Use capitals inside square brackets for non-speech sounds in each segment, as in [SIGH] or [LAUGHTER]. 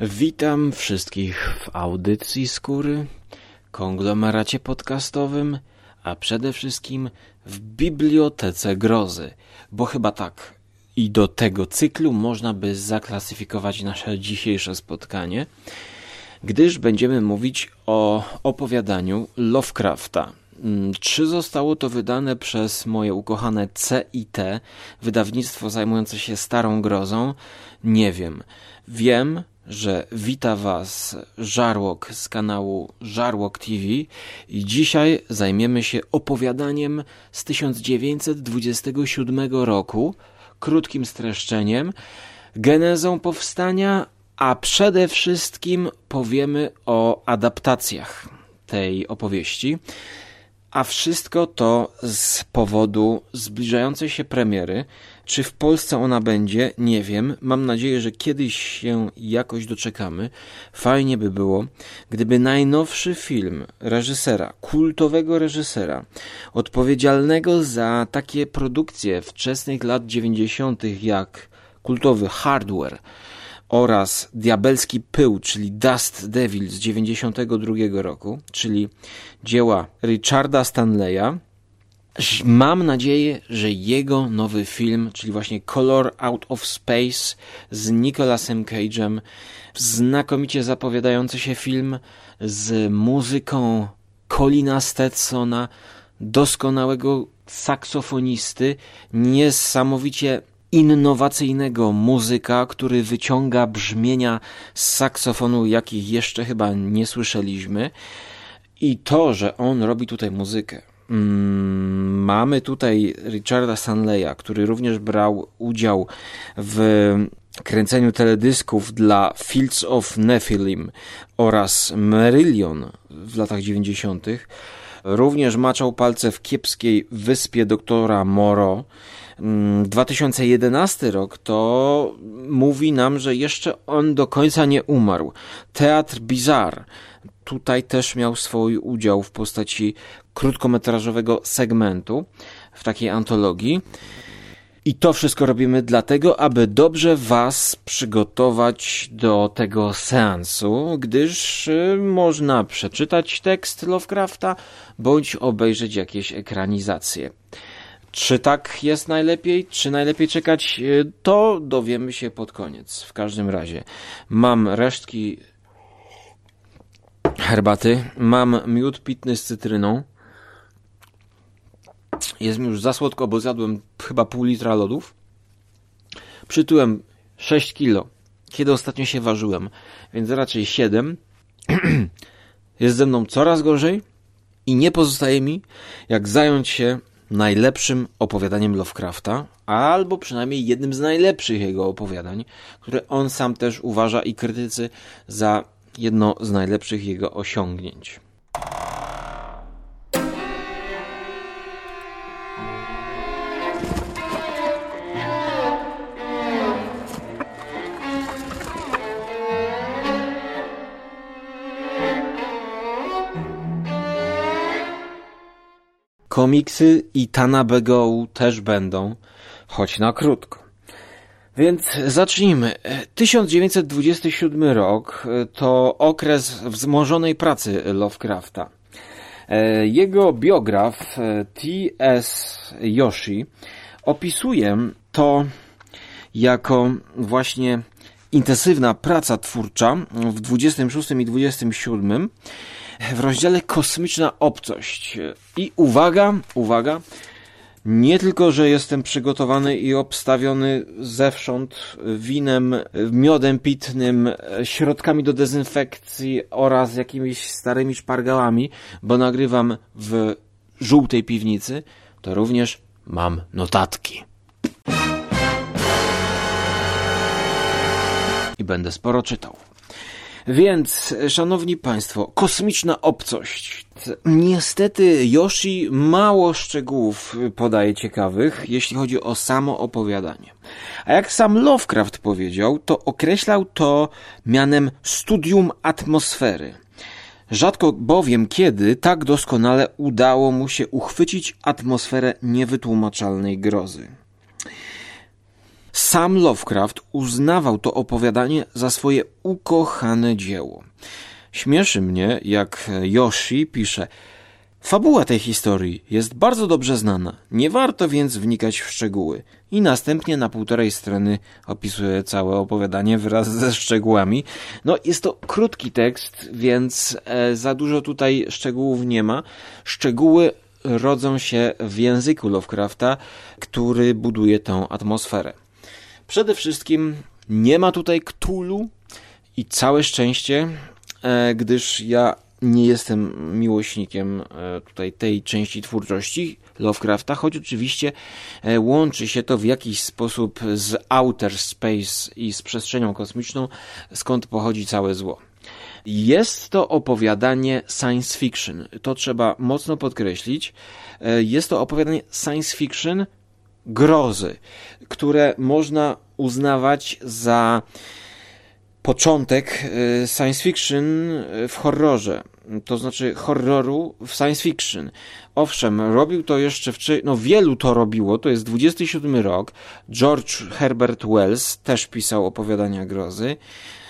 Witam wszystkich w audycji skóry, konglomeracie podcastowym, a przede wszystkim w Bibliotece Grozy, bo chyba tak i do tego cyklu można by zaklasyfikować nasze dzisiejsze spotkanie, gdyż będziemy mówić o opowiadaniu Lovecrafta. Mm, czy zostało to wydane przez moje ukochane CIT, wydawnictwo zajmujące się starą grozą? Nie wiem. Wiem, że wita Was Żarłok z kanału Żarłok TV i dzisiaj zajmiemy się opowiadaniem z 1927 roku, krótkim streszczeniem, genezą powstania, a przede wszystkim powiemy o adaptacjach tej opowieści. A wszystko to z powodu zbliżającej się premiery. Czy w Polsce ona będzie? Nie wiem. Mam nadzieję, że kiedyś się jakoś doczekamy. Fajnie by było, gdyby najnowszy film reżysera, kultowego reżysera, odpowiedzialnego za takie produkcje wczesnych lat 90., jak kultowy Hardware, oraz Diabelski Pył, czyli Dust Devil z 92 roku, czyli dzieła Richarda Stanleya. Mam nadzieję, że jego nowy film, czyli właśnie Color Out of Space z Nicolasem Cage'em, znakomicie zapowiadający się film z muzyką Colina Stetsona, doskonałego saksofonisty, niesamowicie innowacyjnego muzyka, który wyciąga brzmienia z saksofonu, jakich jeszcze chyba nie słyszeliśmy. I to, że on robi tutaj muzykę. Mm, mamy tutaj Richarda Stanleya, który również brał udział w kręceniu teledysków dla Fields of Nephilim oraz Merillion w latach 90. Również maczał palce w kiepskiej wyspie doktora Moro 2011 mm, rok to mówi nam, że jeszcze on do końca nie umarł. Teatr Bizarre tutaj też miał swój udział w postaci krótkometrażowego segmentu w takiej antologii. I to wszystko robimy dlatego, aby dobrze Was przygotować do tego seansu, gdyż y, można przeczytać tekst Lovecrafta bądź obejrzeć jakieś ekranizacje. Czy tak jest najlepiej, czy najlepiej czekać, e, to dowiemy się pod koniec. W każdym razie mam resztki herbaty, mam miód pitny z cytryną. Jest mi już za słodko, bo zjadłem chyba pół litra lodów. Przytyłem 6 kilo, kiedy ostatnio się ważyłem, więc raczej 7. [CLEARS THROAT] jest ze mną coraz gorzej i nie pozostaje mi, jak zająć się najlepszym opowiadaniem Lovecrafta, albo przynajmniej jednym z najlepszych jego opowiadań, które on sam też uważa i krytycy za jedno z najlepszych jego osiągnięć. Komiksy i Tanabe też będą, choć na krótko. Więc zacznijmy. 1927 rok to okres wzmożonej pracy Lovecrafta. Jego biograf T.S. Yoshi opisuje to jako właśnie intensywna praca twórcza w 26 i 27 w rozdziale Kosmiczna obcość. I uwaga, uwaga, nie tylko, że jestem przygotowany i obstawiony zewsząd winem, miodem pitnym, środkami do dezynfekcji oraz jakimiś starymi szpargałami, bo nagrywam w żółtej piwnicy, to również mam notatki. I będę sporo czytał. Więc, szanowni państwo, kosmiczna obcość. Niestety Yoshi mało szczegółów podaje ciekawych, jeśli chodzi o samo opowiadanie. A jak sam Lovecraft powiedział, to określał to mianem studium atmosfery. Rzadko bowiem kiedy tak doskonale udało mu się uchwycić atmosferę niewytłumaczalnej grozy. Sam Lovecraft uznawał to opowiadanie za swoje ukochane dzieło. Śmieszy mnie, jak Yoshi pisze, Fabuła tej historii jest bardzo dobrze znana, nie warto więc wnikać w szczegóły. I następnie na półtorej strony opisuje całe opowiadanie wraz ze szczegółami. No, jest to krótki tekst, więc e, za dużo tutaj szczegółów nie ma. Szczegóły rodzą się w języku Lovecrafta, który buduje tę atmosferę. Przede wszystkim nie ma tutaj Ktulu i całe szczęście, e, gdyż ja nie jestem miłośnikiem e, tutaj tej części twórczości Lovecrafta, choć oczywiście e, łączy się to w jakiś sposób z outer space i z przestrzenią kosmiczną, skąd pochodzi całe zło. Jest to opowiadanie science fiction. To trzeba mocno podkreślić. Jest to opowiadanie science fiction grozy, które można uznawać za początek y, science fiction w horrorze, to znaczy horroru w science fiction. Owszem, robił to jeszcze wcześniej, no wielu to robiło, to jest 27 rok. George Herbert Wells też pisał opowiadania grozy,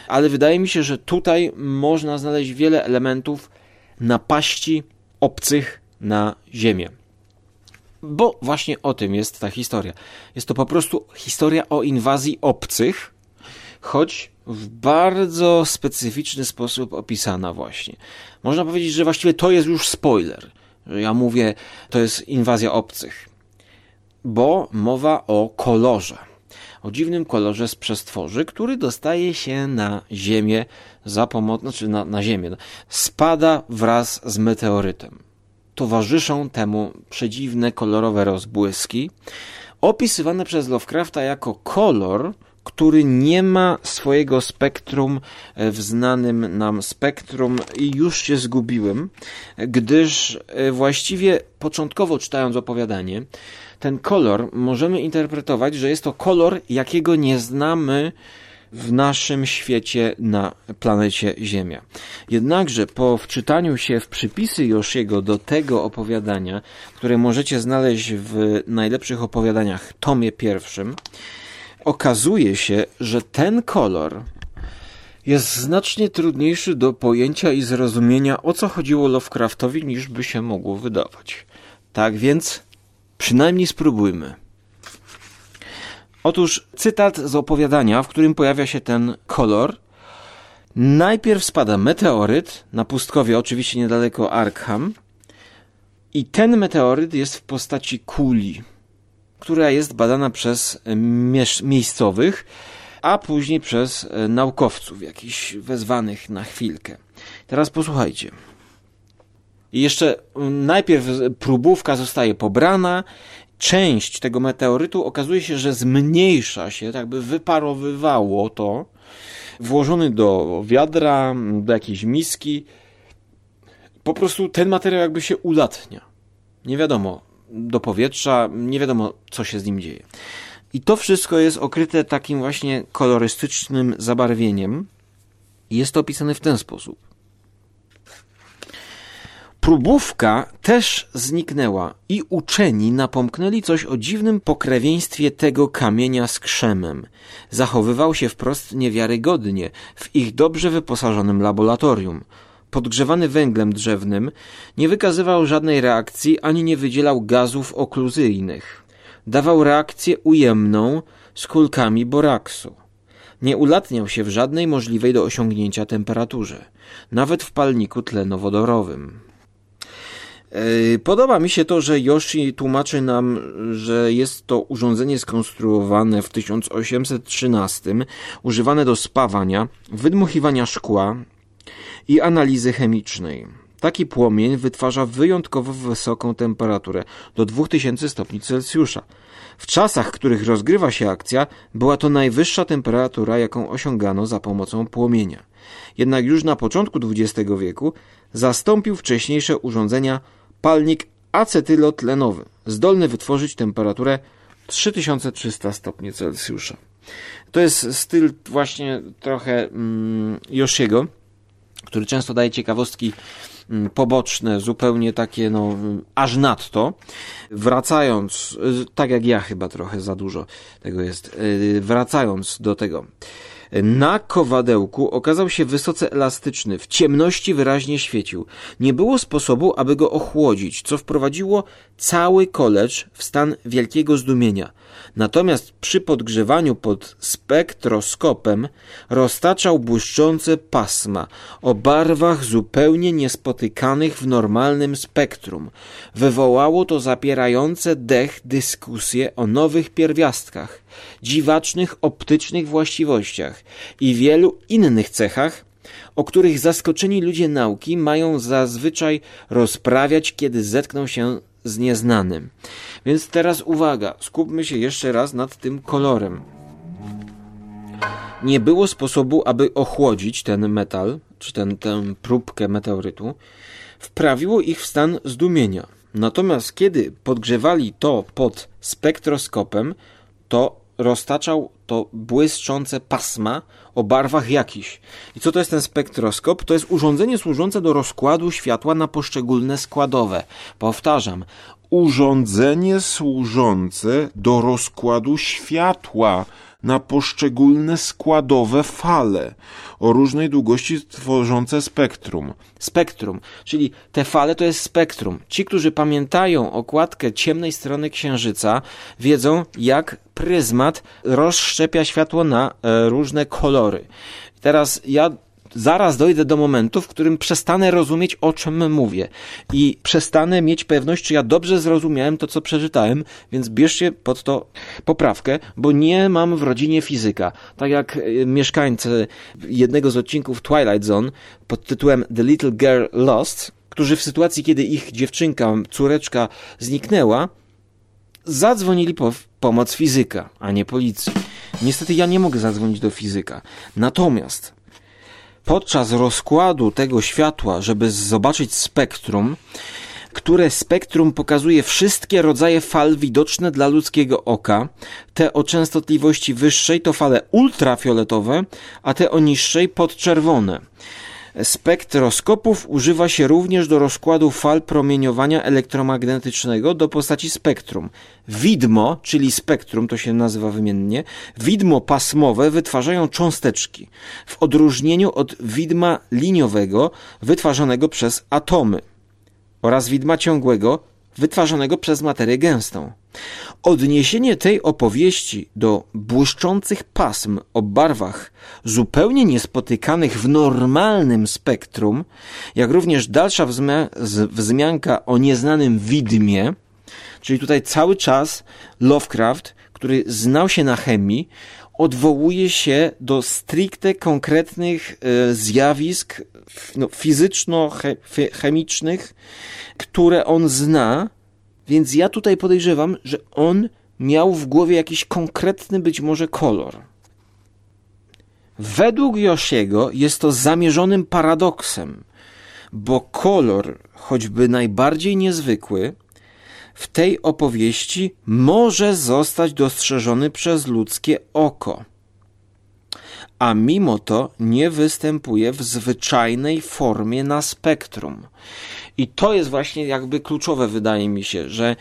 ale wydaje mi się, że tutaj można znaleźć wiele elementów napaści obcych na Ziemię. Bo właśnie o tym jest ta historia. Jest to po prostu historia o inwazji obcych, choć w bardzo specyficzny sposób opisana właśnie. Można powiedzieć, że właściwie to jest już spoiler. Ja mówię, to jest inwazja obcych. Bo mowa o kolorze. O dziwnym kolorze z przestworzy, który dostaje się na Ziemię za pomocą, znaczy na, na Ziemię. Spada wraz z meteorytem. Towarzyszą temu przedziwne kolorowe rozbłyski, opisywane przez Lovecrafta jako kolor, który nie ma swojego spektrum e, w znanym nam spektrum. I już się zgubiłem, gdyż e, właściwie początkowo czytając opowiadanie, ten kolor możemy interpretować, że jest to kolor, jakiego nie znamy w naszym świecie na planecie Ziemia. Jednakże po wczytaniu się w przypisy Joshiego do tego opowiadania, które możecie znaleźć w najlepszych opowiadaniach tomie pierwszym, okazuje się, że ten kolor jest znacznie trudniejszy do pojęcia i zrozumienia, o co chodziło Lovecraftowi, niż by się mogło wydawać. Tak więc przynajmniej spróbujmy. Otóż cytat z opowiadania, w którym pojawia się ten kolor. Najpierw spada meteoryt na pustkowie, oczywiście niedaleko Arkham. I ten meteoryt jest w postaci kuli która jest badana przez miejscowych, a później przez e, naukowców, jakichś wezwanych na chwilkę. Teraz posłuchajcie. I jeszcze najpierw próbówka zostaje pobrana, część tego meteorytu okazuje się, że zmniejsza się, tak by wyparowywało to, włożony do wiadra, do jakiejś miski. Po prostu ten materiał jakby się ulatnia. Nie wiadomo, do powietrza, nie wiadomo co się z nim dzieje. I to wszystko jest okryte takim właśnie kolorystycznym zabarwieniem. Jest to opisane w ten sposób. Próbówka też zniknęła i uczeni napomknęli coś o dziwnym pokrewieństwie tego kamienia z krzemem. Zachowywał się wprost niewiarygodnie w ich dobrze wyposażonym laboratorium podgrzewany węglem drzewnym, nie wykazywał żadnej reakcji ani nie wydzielał gazów okluzyjnych. Dawał reakcję ujemną z kulkami boraksu. Nie ulatniał się w żadnej możliwej do osiągnięcia temperaturze, nawet w palniku tlenowodorowym. E, podoba mi się to, że Yoshi tłumaczy nam, że jest to urządzenie skonstruowane w 1813, używane do spawania, wydmuchiwania szkła, i analizy chemicznej. Taki płomień wytwarza wyjątkowo wysoką temperaturę do 2000 stopni Celsjusza. W czasach, w których rozgrywa się akcja, była to najwyższa temperatura, jaką osiągano za pomocą płomienia. Jednak już na początku XX wieku zastąpił wcześniejsze urządzenia palnik acetylotlenowy, zdolny wytworzyć temperaturę 3300 stopni Celsjusza. To jest styl właśnie trochę mm, Joshiego, który często daje ciekawostki mm, poboczne, zupełnie takie, no, aż nadto. Wracając, y, tak jak ja chyba trochę za dużo tego jest, y, wracając do tego, na kowadełku okazał się wysoce elastyczny, w ciemności wyraźnie świecił. Nie było sposobu, aby go ochłodzić, co wprowadziło cały kolecz w stan wielkiego zdumienia. Natomiast przy podgrzewaniu pod spektroskopem roztaczał błyszczące pasma o barwach zupełnie niespotykanych w normalnym spektrum. Wywołało to zapierające dech dyskusje o nowych pierwiastkach, dziwacznych optycznych właściwościach i wielu innych cechach, o których zaskoczeni ludzie nauki mają zazwyczaj rozprawiać, kiedy zetkną się z nieznanym. Więc teraz uwaga, skupmy się jeszcze raz nad tym kolorem. Nie było sposobu, aby ochłodzić ten metal, czy ten, tę próbkę meteorytu. Wprawiło ich w stan zdumienia. Natomiast kiedy podgrzewali to pod spektroskopem, to roztaczał to błyszczące pasma o barwach jakichś. I co to jest ten spektroskop? To jest urządzenie służące do rozkładu światła na poszczególne składowe. Powtarzam, urządzenie służące do rozkładu światła na poszczególne składowe fale o różnej długości tworzące spektrum. Spektrum, czyli te fale to jest spektrum. Ci, którzy pamiętają okładkę ciemnej strony Księżyca, wiedzą, jak pryzmat rozszczepia światło na e, różne kolory. Teraz ja zaraz dojdę do momentu, w którym przestanę rozumieć, o czym mówię i przestanę mieć pewność, czy ja dobrze zrozumiałem to, co przeczytałem, więc bierzcie pod to poprawkę, bo nie mam w rodzinie fizyka. Tak jak e, mieszkańcy jednego z odcinków Twilight Zone pod tytułem The Little Girl Lost, którzy w sytuacji, kiedy ich dziewczynka, córeczka zniknęła, zadzwonili po pomoc fizyka, a nie policji. Niestety ja nie mogę zadzwonić do fizyka. Natomiast podczas rozkładu tego światła, żeby zobaczyć spektrum, które spektrum pokazuje wszystkie rodzaje fal widoczne dla ludzkiego oka. Te o częstotliwości wyższej to fale ultrafioletowe, a te o niższej podczerwone. Spektroskopów używa się również do rozkładu fal promieniowania elektromagnetycznego do postaci spektrum. Widmo, czyli spektrum, to się nazywa wymiennie, widmo pasmowe wytwarzają cząsteczki, w odróżnieniu od widma liniowego wytwarzanego przez atomy oraz widma ciągłego wytwarzanego przez materię gęstą. Odniesienie tej opowieści do błyszczących pasm o barwach zupełnie niespotykanych w normalnym spektrum, jak również dalsza wzmianka o nieznanym widmie, czyli tutaj cały czas Lovecraft, który znał się na chemii, odwołuje się do stricte konkretnych e, zjawisk no, fizyczno-chemicznych, które on zna, więc ja tutaj podejrzewam, że on miał w głowie jakiś konkretny być może kolor. Według Josiego jest to zamierzonym paradoksem, bo kolor, choćby najbardziej niezwykły, w tej opowieści może zostać dostrzeżony przez ludzkie oko. A mimo to nie występuje w zwyczajnej formie na spektrum. I to jest właśnie jakby kluczowe, wydaje mi się, że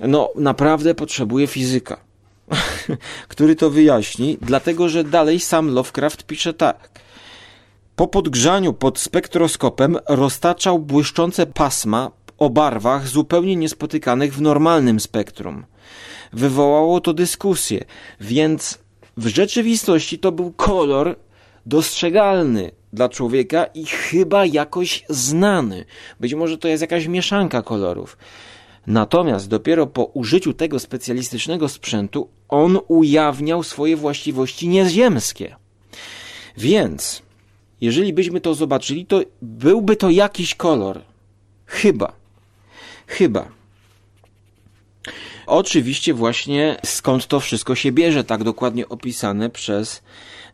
no naprawdę potrzebuje fizyka, [LAUGHS] który to wyjaśni, dlatego że dalej sam Lovecraft pisze tak. Po podgrzaniu pod spektroskopem roztaczał błyszczące pasma o barwach zupełnie niespotykanych w normalnym spektrum. Wywołało to dyskusję, więc w rzeczywistości to był kolor dostrzegalny dla człowieka i chyba jakoś znany. Być może to jest jakaś mieszanka kolorów. Natomiast dopiero po użyciu tego specjalistycznego sprzętu on ujawniał swoje właściwości nieziemskie. Więc, jeżeli byśmy to zobaczyli, to byłby to jakiś kolor. Chyba. Chyba. Oczywiście właśnie skąd to wszystko się bierze, tak dokładnie opisane przez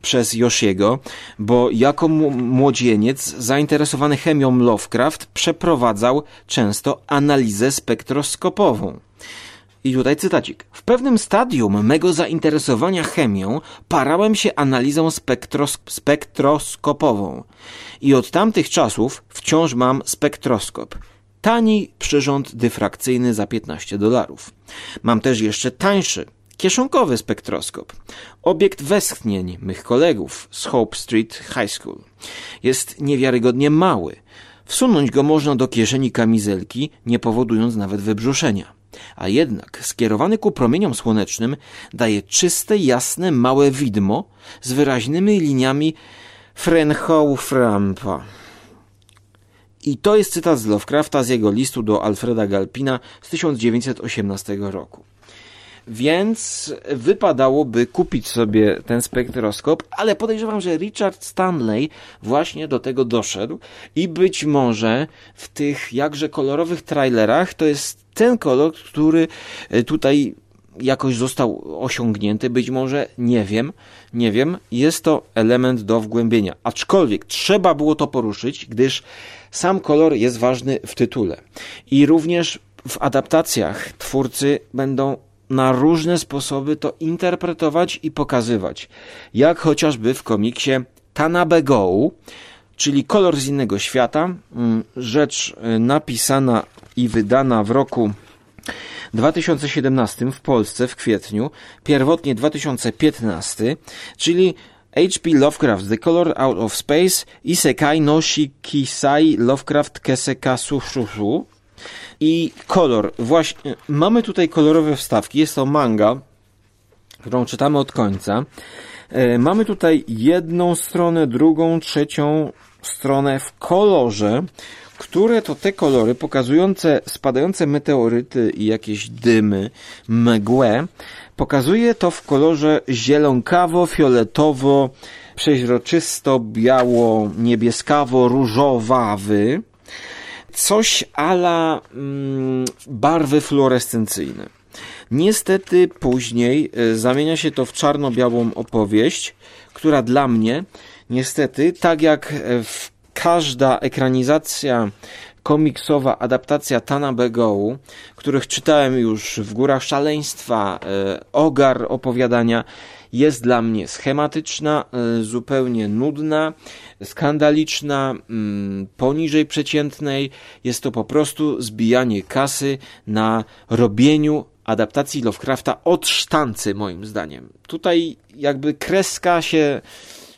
przez Yoshiego, bo jako młodzieniec zainteresowany chemią Lovecraft przeprowadzał często analizę spektroskopową. I tutaj cytacik. W pewnym stadium mego zainteresowania chemią parałem się analizą spektros spektroskopową. I od tamtych czasów wciąż mam spektroskop. Tani przyrząd dyfrakcyjny za 15 dolarów. Mam też jeszcze tańszy, kieszonkowy spektroskop. Obiekt westchnień mych kolegów z Hope Street High School. Jest niewiarygodnie mały. Wsunąć go można do kieszeni kamizelki, nie powodując nawet wybrzuszenia. A jednak skierowany ku promieniom słonecznym daje czyste, jasne, małe widmo z wyraźnymi liniami Frenhow-Frampa. I to jest cytat z Lovecrafta z jego listu do Alfreda Galpina z 1918 roku. Więc wypadałoby kupić sobie ten spektroskop, ale podejrzewam, że Richard Stanley właśnie do tego doszedł i być może w tych jakże kolorowych trailerach to jest ten kolor, który tutaj jakoś został osiągnięty, być może nie wiem, nie wiem, jest to element do wgłębienia. Aczkolwiek trzeba było to poruszyć, gdyż sam kolor jest ważny w tytule. I również w adaptacjach twórcy będą na różne sposoby to interpretować i pokazywać. Jak chociażby w komiksie Tanabe Go, czyli Kolor z innego świata, mm, rzecz y, napisana i wydana w roku 2017 w Polsce w kwietniu, pierwotnie 2015, czyli H.P. Lovecraft The Color Out of Space Isekai no Shikisai Lovecraft Keseka Sushushu i kolor. Właśnie mamy tutaj kolorowe wstawki. Jest to manga, którą czytamy od końca. E, mamy tutaj jedną stronę, drugą, trzecią stronę w kolorze, które to te kolory pokazujące spadające meteoryty i jakieś dymy, mgłę, pokazuje to w kolorze zielonkawo, fioletowo, przeźroczysto, biało, niebieskawo, różowawy coś ala mm, barwy fluorescencyjne. Niestety później y, zamienia się to w czarno-białą opowieść, która dla mnie, niestety, tak jak e, w każda ekranizacja komiksowa adaptacja Tana Begołu, których czytałem już w Górach Szaleństwa, e, Ogar opowiadania, jest dla mnie schematyczna, e, zupełnie nudna, skandaliczna, mm, poniżej przeciętnej. Jest to po prostu zbijanie kasy na robieniu adaptacji Lovecrafta od sztancy, moim zdaniem. Tutaj jakby kreska się.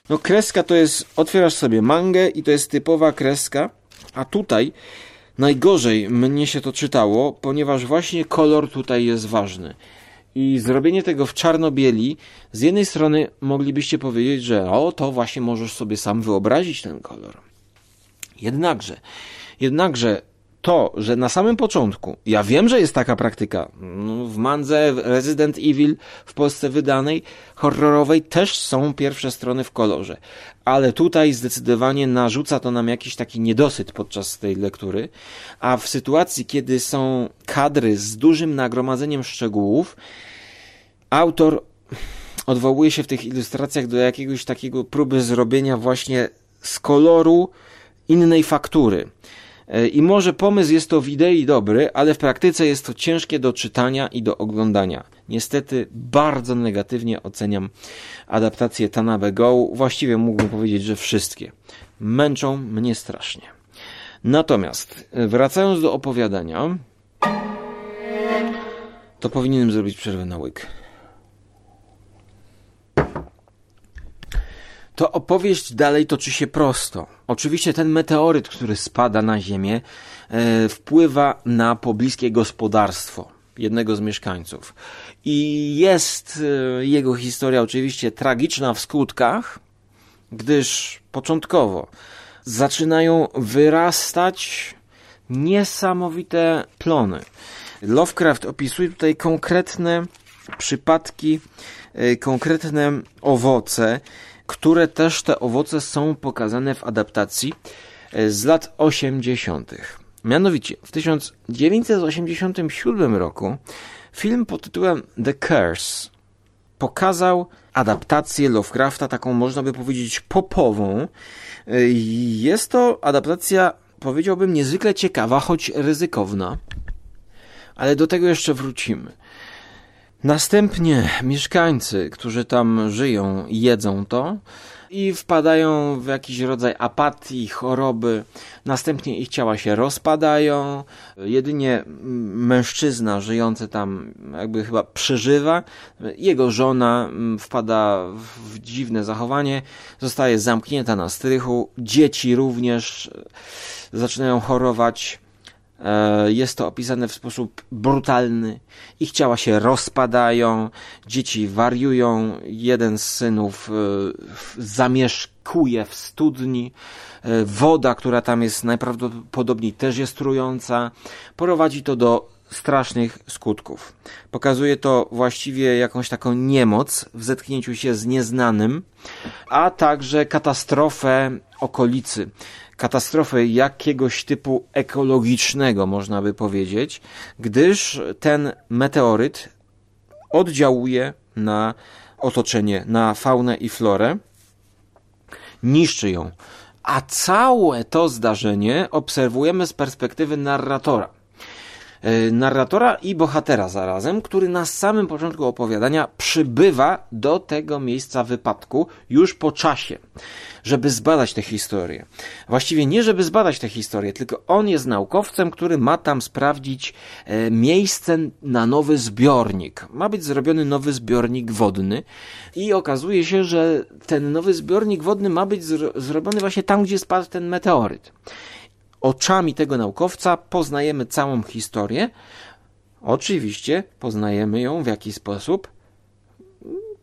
No, kreska to jest. Otwierasz sobie mangę i to jest typowa kreska, a tutaj najgorzej mnie się to czytało, ponieważ właśnie kolor tutaj jest ważny. I zrobienie tego w czarno-bieli, z jednej strony moglibyście powiedzieć, że o, to właśnie możesz sobie sam wyobrazić ten kolor. Jednakże, jednakże to, że na samym początku, ja wiem, że jest taka praktyka, no, w mandze Resident Evil w Polsce wydanej, horrorowej też są pierwsze strony w kolorze, ale tutaj zdecydowanie narzuca to nam jakiś taki niedosyt podczas tej lektury, a w sytuacji, kiedy są kadry z dużym nagromadzeniem szczegółów, autor odwołuje się w tych ilustracjach do jakiegoś takiego próby zrobienia właśnie z koloru innej faktury. E, I może pomysł jest to w idei dobry, ale w praktyce jest to ciężkie do czytania i do oglądania. Niestety bardzo negatywnie oceniam adaptację Tanabe Go. Właściwie mógłbym powiedzieć, że wszystkie. Męczą mnie strasznie. Natomiast e, wracając do opowiadania, to powinienem zrobić przerwę na łyk. To opowieść dalej toczy się prosto. Oczywiście ten meteoryt, który spada na Ziemię, e, wpływa na pobliskie gospodarstwo jednego z mieszkańców. I jest e, jego historia oczywiście tragiczna w skutkach, gdyż początkowo zaczynają wyrastać niesamowite plony. Lovecraft opisuje tutaj konkretne przypadki, e, konkretne owoce, które też te owoce są pokazane w adaptacji e, z lat 80. Mianowicie w 1987 roku film pod tytułem The Curse pokazał adaptację Lovecrafta, taką można by powiedzieć popową. E, jest to adaptacja, powiedziałbym, niezwykle ciekawa, choć ryzykowna, ale do tego jeszcze wrócimy. Następnie mieszkańcy, którzy tam żyją, jedzą to i wpadają w jakiś rodzaj apatii, choroby. Następnie ich ciała się rozpadają. Jedynie mężczyzna żyjący tam jakby chyba przeżywa. Jego żona mm, wpada w dziwne zachowanie, zostaje zamknięta na strychu. Dzieci również zaczynają chorować. E, jest to opisane w sposób brutalny. Ich ciała się rozpadają, dzieci wariują. Jeden z synów e, zamieszkuje w studni. E, woda, która tam jest najprawdopodobniej też jest trująca. Prowadzi to do strasznych skutków. Pokazuje to właściwie jakąś taką niemoc w zetknięciu się z nieznanym, a także katastrofę okolicy katastrofę jakiegoś typu ekologicznego, można by powiedzieć, gdyż ten meteoryt oddziałuje na otoczenie, na faunę i florę, niszczy ją. A całe to zdarzenie obserwujemy z perspektywy narratora. E, narratora i bohatera zarazem, który na samym początku opowiadania przybywa do tego miejsca wypadku już po czasie, żeby zbadać tę historię. Właściwie nie, żeby zbadać tę historię, tylko on jest naukowcem, który ma tam sprawdzić e, miejsce na nowy zbiornik. Ma być zrobiony nowy zbiornik wodny i okazuje się, że ten nowy zbiornik wodny ma być zrobiony właśnie tam, gdzie spadł ten meteoryt oczami tego naukowca poznajemy całą historię. Oczywiście poznajemy ją w jakiś sposób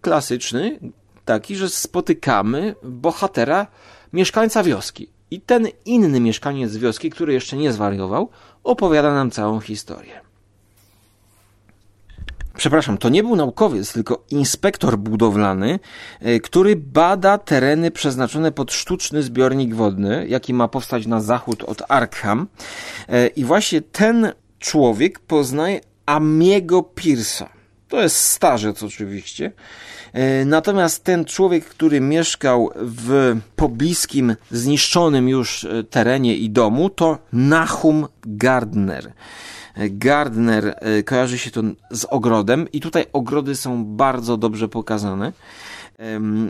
klasyczny, taki, że spotykamy bohatera, mieszkańca wioski. I ten inny mieszkaniec wioski, który jeszcze nie zwariował, opowiada nam całą historię przepraszam, to nie był naukowiec, tylko inspektor budowlany, e, który bada tereny przeznaczone pod sztuczny zbiornik wodny, jaki ma powstać na zachód od Arkham. E, I właśnie ten człowiek poznaje Amiego Pierce'a. To jest starzec oczywiście. E, natomiast ten człowiek, który mieszkał w pobliskim, zniszczonym już terenie i domu, to Nahum Gardner. Gardner e, kojarzy się to z ogrodem i tutaj ogrody są bardzo dobrze pokazane.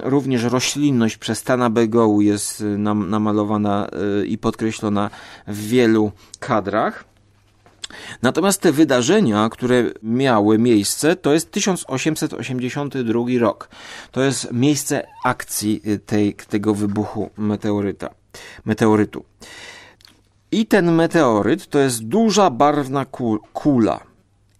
Również roślinność przez Tana Begołu jest e, namalowana e, i podkreślona w wielu kadrach. Natomiast te wydarzenia, które miały miejsce, to jest 1882 rok. To jest miejsce akcji tej, tego wybuchu meteoryta, meteorytu. I ten meteoryt to jest duża barwna kula.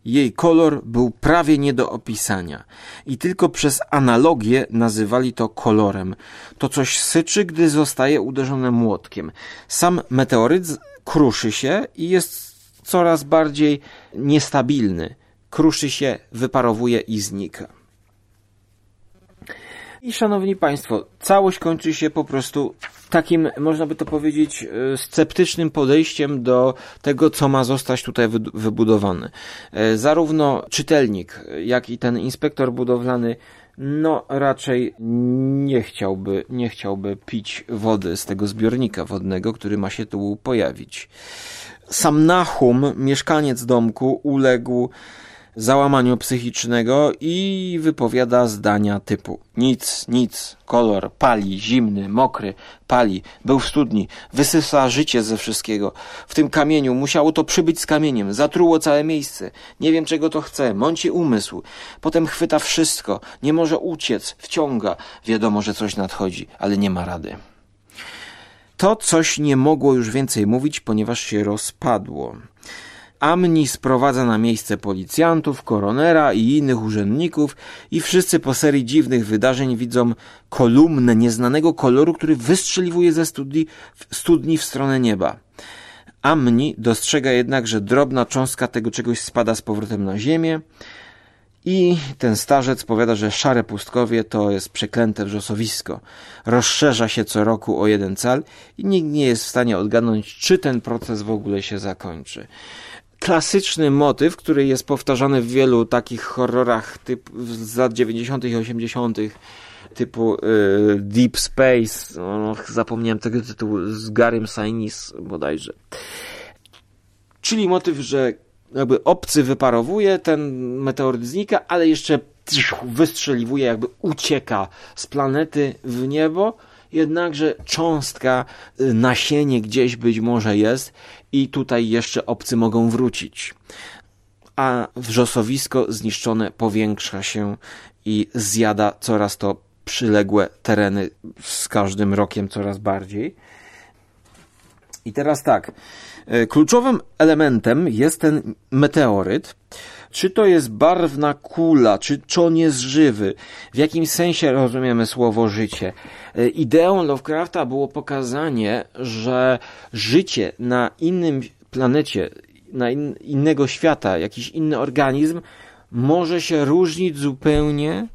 Jej kolor był prawie nie do opisania i tylko przez analogię nazywali to kolorem. To coś syczy, gdy zostaje uderzone młotkiem. Sam meteoryt kruszy się i jest coraz bardziej niestabilny. Kruszy się, wyparowuje i znika. I szanowni Państwo, całość kończy się po prostu takim, można by to powiedzieć, e, sceptycznym podejściem do tego, co ma zostać tutaj wybudowane. E, zarówno czytelnik, jak i ten inspektor budowlany no raczej nie chciałby, nie chciałby pić wody z tego zbiornika wodnego, który ma się tu pojawić. Sam Nahum, mieszkaniec domku, uległ załamaniu psychicznego i wypowiada zdania typu nic, nic, kolor, pali, zimny, mokry, pali, był w studni, wysysa życie ze wszystkiego. W tym kamieniu musiało to przybyć z kamieniem, zatruło całe miejsce. Nie wiem czego to chce, mąci umysł. Potem chwyta wszystko, nie może uciec, wciąga. Wiadomo, że coś nadchodzi, ale nie ma rady. To coś nie mogło już więcej mówić, ponieważ się rozpadło. Amni sprowadza na miejsce policjantów, koronera i innych urzędników i wszyscy po serii dziwnych wydarzeń widzą kolumnę nieznanego koloru, który wystrzeliwuje ze studni, studni w stronę nieba. Amni dostrzega jednak, że drobna cząstka tego czegoś spada z powrotem na ziemię i ten starzec powiada, że szare pustkowie to jest przeklęte wrzosowisko. Rozszerza się co roku o jeden cal i nikt nie jest w stanie odgadnąć, czy ten proces w ogóle się zakończy klasyczny motyw, który jest powtarzany w wielu takich horrorach typ z lat 90. i 80. typu y, Deep Space, no, zapomniałem tego tytułu, z Garym Sainis bodajże. Czyli motyw, że jakby obcy wyparowuje, ten meteoryt znika, ale jeszcze wystrzeliwuje, jakby ucieka z planety w niebo. Jednakże cząstka, y, nasienie gdzieś być może jest i tutaj jeszcze obcy mogą wrócić. A wrzosowisko zniszczone powiększa się i zjada coraz to przyległe tereny z każdym rokiem coraz bardziej. I teraz tak, kluczowym elementem jest ten meteoryt. Czy to jest barwna kula, czy, czy on jest żywy? W jakim sensie rozumiemy słowo życie? E, ideą Lovecrafta było pokazanie, że życie na innym planecie, na in, innego świata, jakiś inny organizm może się różnić zupełnie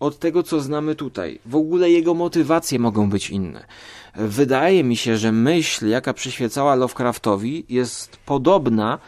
od tego, co znamy tutaj. W ogóle jego motywacje mogą być inne. Wydaje mi się, że myśl, jaka przyświecała Lovecraftowi, jest podobna,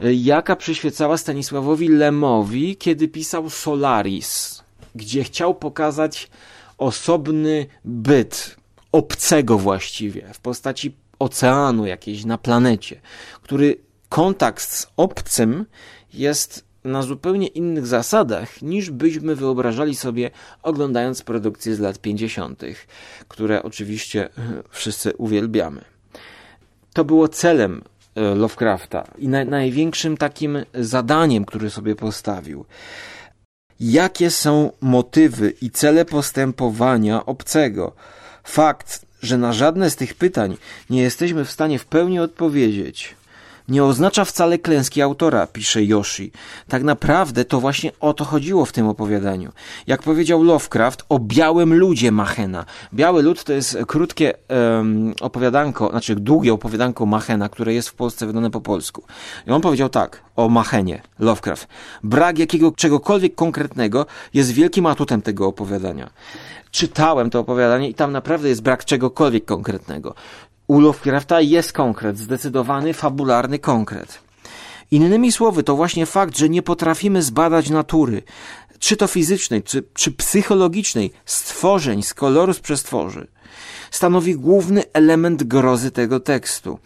jaka przyświecała Stanisławowi Lemowi, kiedy pisał Solaris, gdzie chciał pokazać osobny byt, obcego właściwie, w postaci oceanu jakiejś na planecie, który kontakt z obcym jest na zupełnie innych zasadach, niż byśmy wyobrażali sobie oglądając produkcje z lat 50., które oczywiście wszyscy uwielbiamy. To było celem e, Lovecrafta i na, największym takim zadaniem, który sobie postawił. Jakie są motywy i cele postępowania obcego? Fakt, że na żadne z tych pytań nie jesteśmy w stanie w pełni odpowiedzieć, nie oznacza wcale klęski autora, pisze Yoshi. Tak naprawdę to właśnie o to chodziło w tym opowiadaniu. Jak powiedział Lovecraft o białym ludzie Machena. Biały lud to jest krótkie um, opowiadanko, znaczy długie opowiadanko Machena, które jest w Polsce wydane po polsku. I on powiedział tak o Machenie, Lovecraft. Brak jakiego czegokolwiek konkretnego jest wielkim atutem tego opowiadania czytałem to opowiadanie i tam naprawdę jest brak czegokolwiek konkretnego. U Lovecrafta jest konkret, zdecydowany, fabularny konkret. Innymi słowy, to właśnie fakt, że nie potrafimy zbadać natury, czy to fizycznej, czy, czy psychologicznej, stworzeń z koloru z przestworzy, stanowi główny element grozy tego tekstu.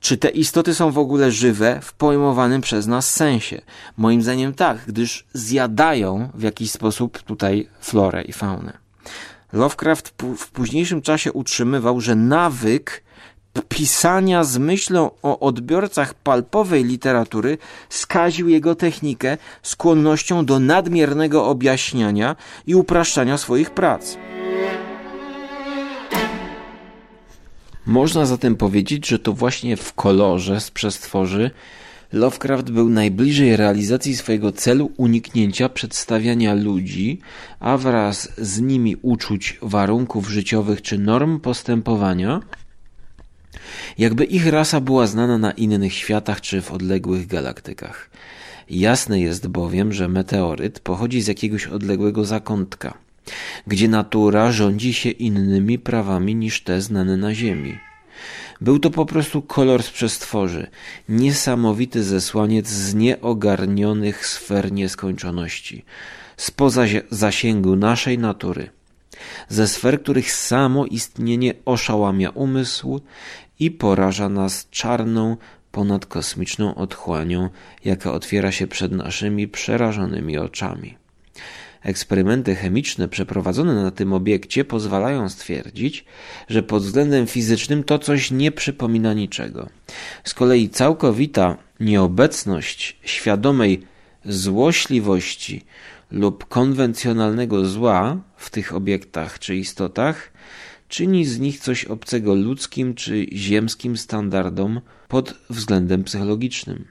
Czy te istoty są w ogóle żywe w pojmowanym przez nas sensie? Moim zdaniem tak, gdyż zjadają w jakiś sposób tutaj florę i faunę. Lovecraft w późniejszym czasie utrzymywał, że nawyk pisania z myślą o odbiorcach palpowej literatury skaził jego technikę skłonnością do nadmiernego objaśniania i upraszczania swoich prac. Można zatem powiedzieć, że to właśnie w kolorze z przestworzy Lovecraft był najbliżej realizacji swojego celu uniknięcia przedstawiania ludzi, a wraz z nimi uczuć warunków życiowych czy norm postępowania, jakby ich rasa była znana na innych światach czy w odległych galaktykach. Jasne jest bowiem, że meteoryt pochodzi z jakiegoś odległego zakątka, gdzie natura rządzi się innymi prawami niż te znane na Ziemi. Był to po prostu kolor z przestworzy, niesamowity zesłaniec z nieogarnionych sfer nieskończoności, spoza zasięgu naszej natury, ze sfer, których samo istnienie oszałamia umysł i poraża nas czarną, ponadkosmiczną otchłanią, jaka otwiera się przed naszymi przerażonymi oczami. Eksperymenty chemiczne przeprowadzone na tym obiekcie pozwalają stwierdzić, że pod względem fizycznym to coś nie przypomina niczego. Z kolei całkowita nieobecność świadomej złośliwości lub konwencjonalnego zła w tych obiektach czy istotach czyni z nich coś obcego ludzkim czy ziemskim standardom pod względem psychologicznym.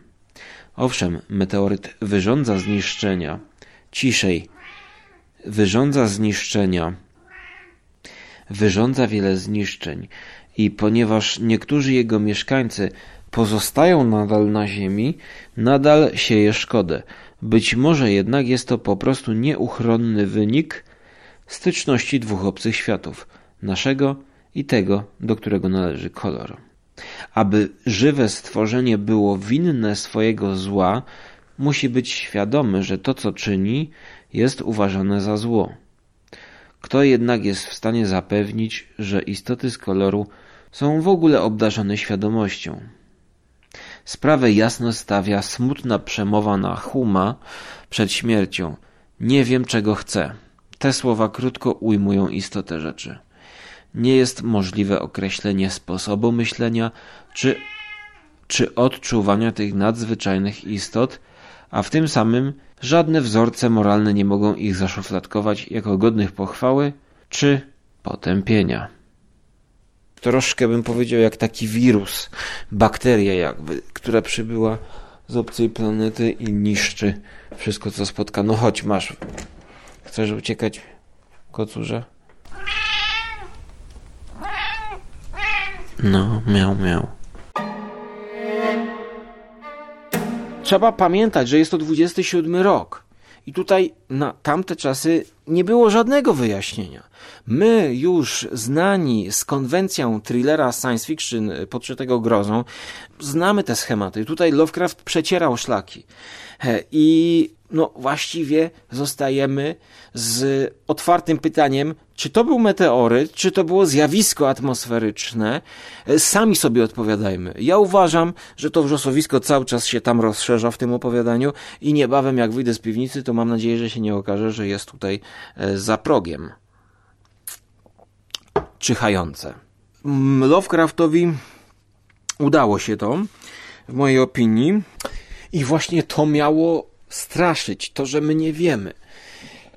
Owszem, meteoryt wyrządza zniszczenia, ciszej, wyrządza zniszczenia, wyrządza wiele zniszczeń i ponieważ niektórzy jego mieszkańcy pozostają nadal na ziemi, nadal sieje szkodę. Być może jednak jest to po prostu nieuchronny wynik styczności dwóch obcych światów, naszego i tego, do którego należy kolor. Aby żywe stworzenie było winne swojego zła, musi być świadomy, że to, co czyni, jest uważane za zło. Kto jednak jest w stanie zapewnić, że istoty z koloru są w ogóle obdarzone świadomością? sprawę jasno stawia smutna przemowa na Huma przed śmiercią. Nie wiem, czego chcę. Te słowa krótko ujmują istotę rzeczy. Nie jest możliwe określenie sposobu myślenia czy, czy odczuwania tych nadzwyczajnych istot, a w tym samym żadne wzorce moralne nie mogą ich zaszufladkować jako godnych pochwały czy potępienia. Troszkę bym powiedział jak taki wirus, bakteria jakby, która przybyła z obcej planety i niszczy wszystko co spotka. No chodź, masz. Chcesz uciekać, kocurze? No, miał, miał. Trzeba pamiętać, że jest to 27 rok. I tutaj na tamte czasy nie było żadnego wyjaśnienia. My już znani z konwencją thrillera science fiction podszytego grozą, znamy te schematy. Tutaj Lovecraft przecierał szlaki. I no właściwie zostajemy z otwartym pytaniem, czy to był meteoryt, czy to było zjawisko atmosferyczne. Sami sobie odpowiadajmy. Ja uważam, że to wrzosowisko cały czas się tam rozszerza w tym opowiadaniu i niebawem jak wyjdę z piwnicy, to mam nadzieję, że się nie okaże, że jest tutaj e, za progiem. Czyhające. Lovecraftowi udało się to, w mojej opinii. I właśnie to miało straszyć, to, że my nie wiemy,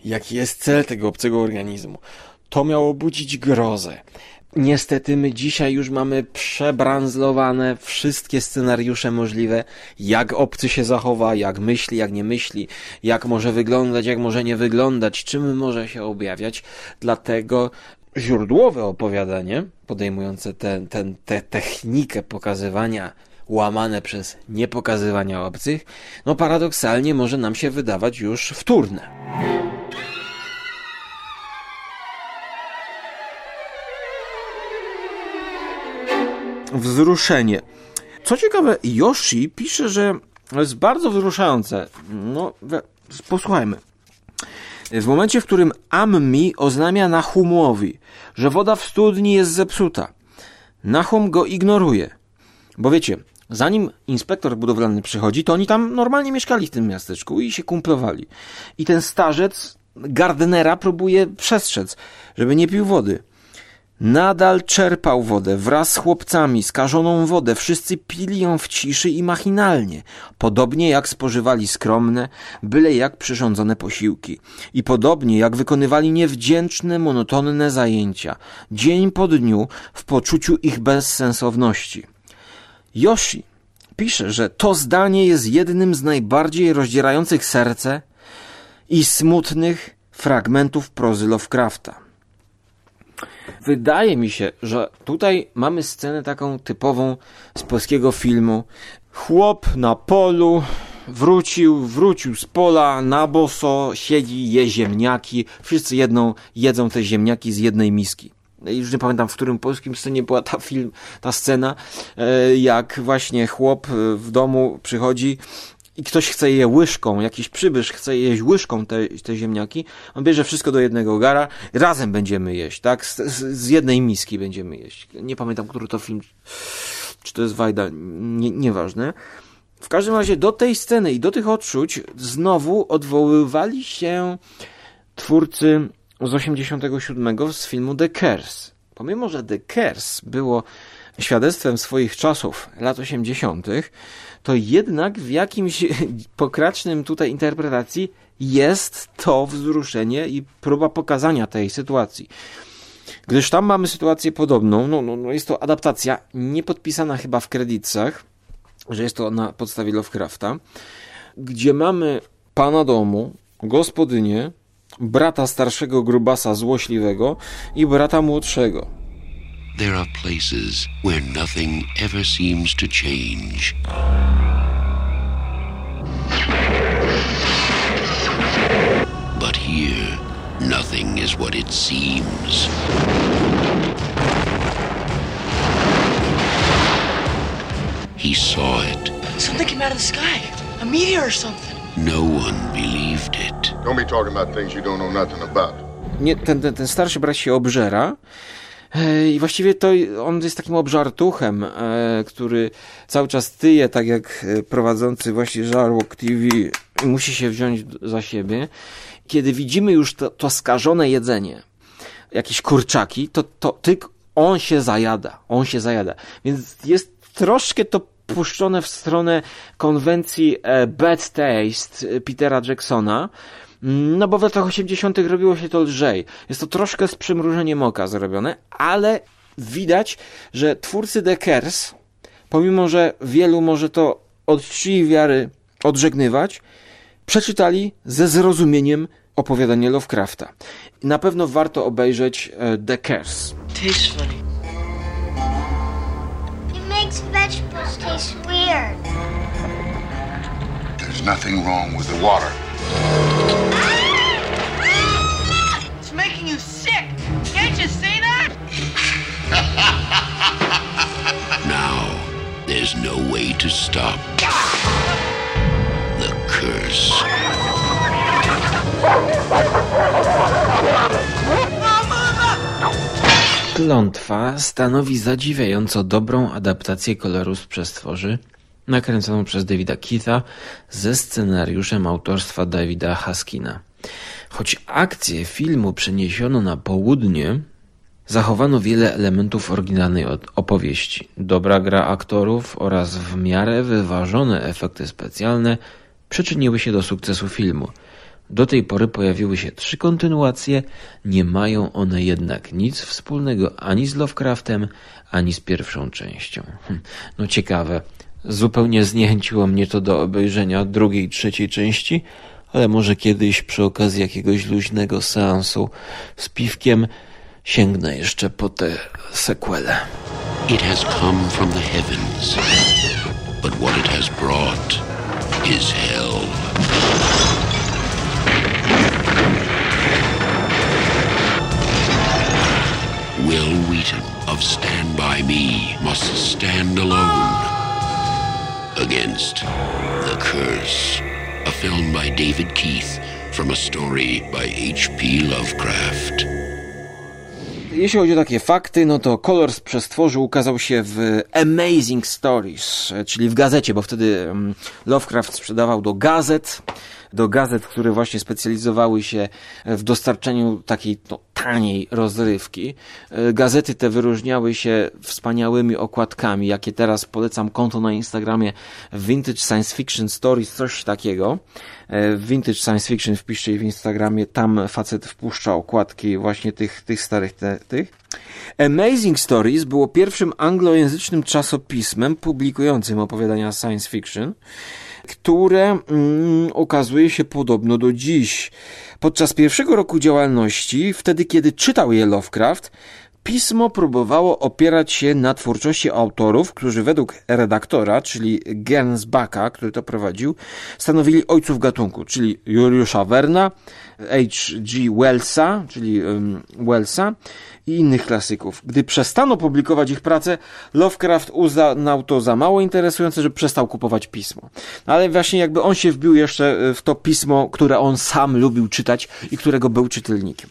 jaki jest cel tego obcego organizmu. To miało budzić grozę. Niestety my dzisiaj już mamy przebranzlowane wszystkie scenariusze możliwe, jak obcy się zachowa, jak myśli, jak nie myśli, jak może wyglądać, jak może nie wyglądać, czym może się objawiać. Dlatego źródłowe opowiadanie, podejmujące tę te, te, technikę pokazywania łamane przez niepokazywania obcych, no paradoksalnie może nam się wydawać już wtórne. Wzruszenie. Co ciekawe, Yoshi pisze, że jest bardzo wzruszające. No, posłuchajmy. W momencie, w którym Ammi oznamia Nahumowi, że woda w studni jest zepsuta, Nahum go ignoruje. Bo wiecie, Zanim inspektor budowlany przychodzi, to oni tam normalnie mieszkali w tym miasteczku i się kumplowali. I ten starzec Gardnera próbuje przestrzec, żeby nie pił wody. Nadal czerpał wodę wraz z chłopcami, skażoną wodę. Wszyscy pili ją w ciszy i machinalnie, podobnie jak spożywali skromne, byle jak przyrządzone posiłki. I podobnie jak wykonywali niewdzięczne, monotonne zajęcia, dzień po dniu, w poczuciu ich bezsensowności. Yoshi pisze, że to zdanie jest jednym z najbardziej rozdzierających serce i smutnych fragmentów prozy Lovecrafta. Wydaje mi się, że tutaj mamy scenę taką typową z polskiego filmu. Chłop na polu wrócił, wrócił z pola, na boso, siedzi, je ziemniaki. Wszyscy jedną jedzą te ziemniaki z jednej miski już nie pamiętam w którym polskim scenie była ta film, ta scena, e, jak właśnie chłop e, w domu przychodzi i ktoś chce je łyżką, jakiś przybysz chce jeść łyżką te, te ziemniaki, on bierze wszystko do jednego gara, razem będziemy jeść, tak? Z, z jednej miski będziemy jeść. Nie pamiętam, który to film, czy to jest Wajda, nie, nieważne. W każdym razie do tej sceny i do tych odczuć znowu odwoływali się twórcy z 87 z filmu The Curse. Pomimo, że The Curse było świadectwem swoich czasów, lat 80., to jednak w jakimś [LAUGHS] pokracznym tutaj interpretacji jest to wzruszenie i próba pokazania tej sytuacji. Gdyż tam mamy sytuację podobną, no, no, no jest to adaptacja, nie podpisana chyba w kredytach, że jest to na podstawie Lovecrafta, gdzie mamy pana domu, gospodynię, brata starszego grubasa złośliwego i brata młodszego. There are places where nothing ever seems to change. But here, nothing is what it seems. He saw it. Something came out of the sky. A meteor or something. No one believed it. Don't be talking about things you don't know nothing about. Nie, ten, ten, ten starszy brat się obżera I właściwie to on jest takim obżartuchem, który cały czas tyje, tak jak prowadzący właśnie Żarłok TV musi się wziąć za siebie. Kiedy widzimy już to, to skażone jedzenie, jakieś kurczaki, to, to on się zajada, on się zajada. Więc jest troszkę to puszczone w stronę konwencji e, Bad Taste e, Petera Jacksona, no bo w latach 80. robiło się to lżej. Jest to troszkę z przymrużeniem oka zrobione, ale widać, że twórcy The Kers, pomimo że wielu może to od czci wiary odżegnywać, przeczytali ze zrozumieniem opowiadanie Lovecrafta. Na pewno warto obejrzeć e, The Curse. It makes vegetables taste weird. There's nothing wrong with the water. There's no way to stop the curse. Klątwa stanowi zadziwiająco dobrą adaptację koloru z przestworzy, nakręconą przez Davida Keitha ze scenariuszem autorstwa Davida Haskina. Choć akcję filmu przeniesiono na południe, zachowano wiele elementów oryginalnej opowieści. Dobra gra aktorów oraz w miarę wyważone efekty specjalne przyczyniły się do sukcesu filmu – do tej pory pojawiły się trzy kontynuacje, nie mają one jednak nic wspólnego ani z Lovecraftem, ani z pierwszą częścią. Hm, no ciekawe, zupełnie zniechęciło mnie to do obejrzenia drugiej, trzeciej części, ale może kiedyś przy okazji jakiegoś luźnego seansu z piwkiem sięgnę jeszcze po te sequele. It has come from the heavens, but what it has brought is hell. Will Wheaton of Stand By Me must stand alone against The Curse, a film by David Keith from a story by H.P. Lovecraft. Jeśli chodzi o takie fakty, no to Colors przestworzył ukazał się w Amazing Stories, czyli w gazecie, bo wtedy mm, Lovecraft sprzedawał do gazet do gazet, które właśnie specjalizowały się w dostarczeniu takiej no, taniej rozrywki. E, gazety te wyróżniały się wspaniałymi okładkami, jakie teraz polecam konto na Instagramie Vintage Science Fiction Stories, coś takiego. E, Vintage Science Fiction wpiszcie w Instagramie, tam facet wpuszcza okładki właśnie tych, tych starych te, tych. Amazing Stories było pierwszym anglojęzycznym czasopismem publikującym opowiadania science fiction które mm, okazuje się podobno do dziś. Podczas pierwszego roku działalności, wtedy kiedy czytał je Lovecraft, pismo próbowało opierać się na twórczości autorów, którzy według redaktora, czyli Gernsbacka, który to prowadził, stanowili ojców gatunku, czyli Juliusza Werna, H.G. Wellsa, czyli um, Wellsa i innych klasyków. Gdy przestano publikować ich prace, Lovecraft uznał to za mało interesujące, że przestał kupować pismo. Ale właśnie jakby on się wbił jeszcze w to pismo, które on sam lubił czytać i którego był czytelnikiem.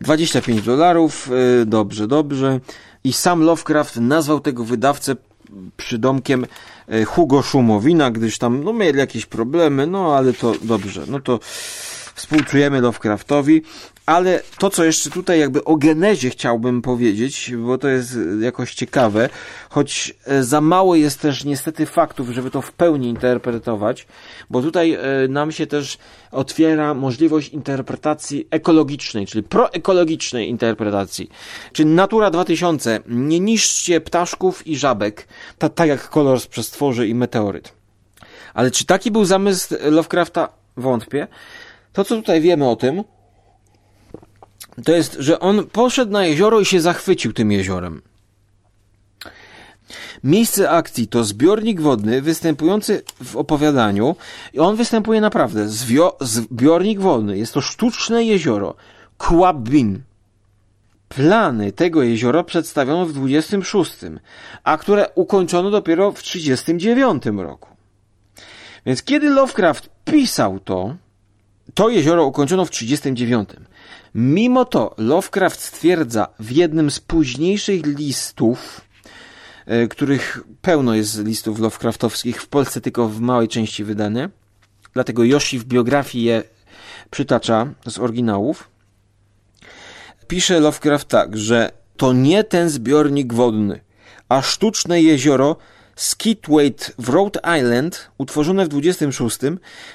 25 dolarów, y, dobrze, dobrze. I sam Lovecraft nazwał tego wydawcę przydomkiem y, Hugo Szumowina, gdyż tam no, mieli jakieś problemy, no ale to dobrze, no to współczujemy Lovecraftowi. Ale to, co jeszcze tutaj jakby o genezie chciałbym powiedzieć, bo to jest jakoś ciekawe, choć e, za mało jest też niestety faktów, żeby to w pełni interpretować, bo tutaj e, nam się też otwiera możliwość interpretacji ekologicznej, czyli proekologicznej interpretacji. Czyli Natura 2000, nie niszczcie ptaszków i żabek, tak ta, jak kolor z przestworzy i meteoryt. Ale czy taki był zamysł Lovecrafta? Wątpię. To, co tutaj wiemy o tym, to jest, że on poszedł na jezioro i się zachwycił tym jeziorem. Miejsce akcji to zbiornik wodny występujący w opowiadaniu i on występuje naprawdę. Zwio zbiornik wodny. Jest to sztuczne jezioro. Kwabin. Plany tego jeziora przedstawiono w 26, a które ukończono dopiero w 39 roku. Więc kiedy Lovecraft pisał to, to jezioro ukończono w 1939. Mimo to Lovecraft stwierdza w jednym z późniejszych listów, e, których pełno jest listów Lovecraftowskich, w Polsce tylko w małej części wydane, dlatego Yoshi w biografii je przytacza z oryginałów. Pisze Lovecraft tak, że to nie ten zbiornik wodny, a sztuczne jezioro Skidwaite w Rhode Island, utworzone w 26,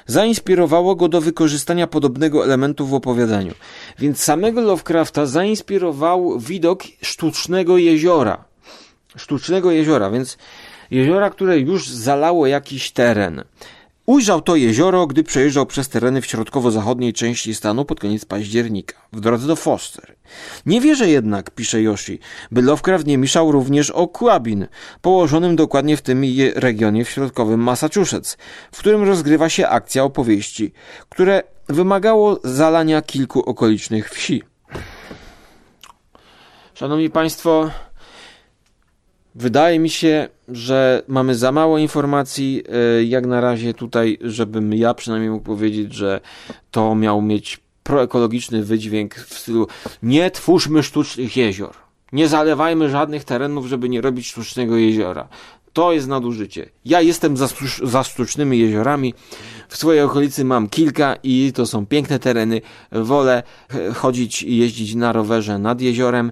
zainspirowało go do wykorzystania podobnego elementu w opowiadaniu. Więc samego Lovecrafta zainspirował widok sztucznego jeziora. Sztucznego jeziora, więc jeziora, które już zalało jakiś teren. Ujrzał to jezioro, gdy przejeżdżał przez tereny w środkowo-zachodniej części stanu pod koniec października, w drodze do Foster. Nie wierzę jednak, pisze Yoshi, by Lovecraft nie mieszał również o Quabin, położonym dokładnie w tym regionie w środkowym Massachusetts, w którym rozgrywa się akcja opowieści, które wymagało zalania kilku okolicznych wsi. Szanowni Państwo, Wydaje mi się, że mamy za mało informacji, e, jak na razie tutaj, żebym ja przynajmniej mógł powiedzieć, że to miał mieć proekologiczny wydźwięk w stylu nie twórzmy sztucznych jezior. Nie zalewajmy żadnych terenów, żeby nie robić sztucznego jeziora. To jest nadużycie. Ja jestem za, za sztucznymi jeziorami. W swojej okolicy mam kilka i to są piękne tereny. Wolę chodzić i jeździć na rowerze nad jeziorem,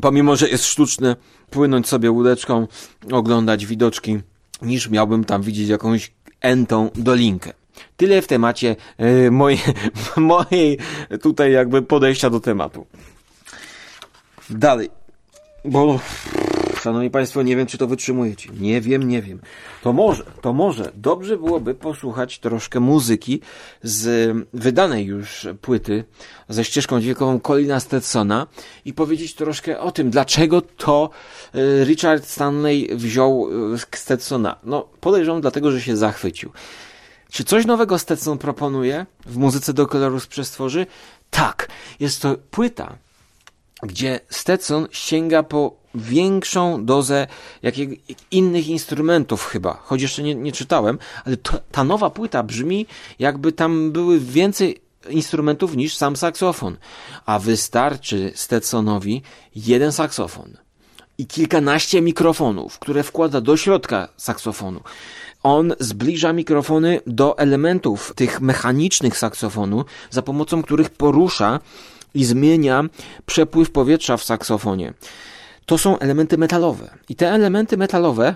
pomimo, że jest sztuczny, płynąć sobie łódeczką, oglądać widoczki, niż miałbym tam widzieć jakąś entą dolinkę. Tyle w temacie yy, mojej, [LAUGHS] mojej tutaj jakby podejścia do tematu. Dalej, bo Szanowni Państwo, nie wiem, czy to wytrzymujecie. Nie wiem, nie wiem. To może, to może dobrze byłoby posłuchać troszkę muzyki z wydanej już płyty ze ścieżką dźwiękową Colina Stetsona i powiedzieć troszkę o tym, dlaczego to y, Richard Stanley wziął y, Stetsona. No, podejrzewam dlatego, że się zachwycił. Czy coś nowego Stetson proponuje w muzyce do koloru z przestworzy? Tak, jest to płyta, gdzie Stetson sięga po większą dozę jakich, innych instrumentów chyba, choć jeszcze nie, nie czytałem, ale to, ta nowa płyta brzmi jakby tam były więcej instrumentów niż sam saksofon, a wystarczy Stetsonowi jeden saksofon i kilkanaście mikrofonów, które wkłada do środka saksofonu. On zbliża mikrofony do elementów tych mechanicznych saksofonu, za pomocą których porusza i zmienia przepływ powietrza w saksofonie. To są elementy metalowe. I te elementy metalowe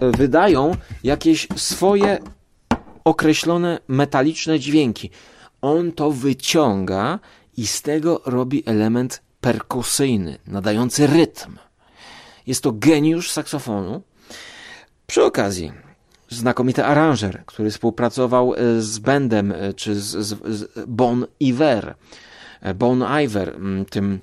e, wydają jakieś swoje określone metaliczne dźwięki. On to wyciąga i z tego robi element perkusyjny, nadający rytm. Jest to geniusz saksofonu. Przy okazji, znakomity aranżer, który współpracował e, z bandem, e, czy z, z, z Bon Iver. Bon Iver, tym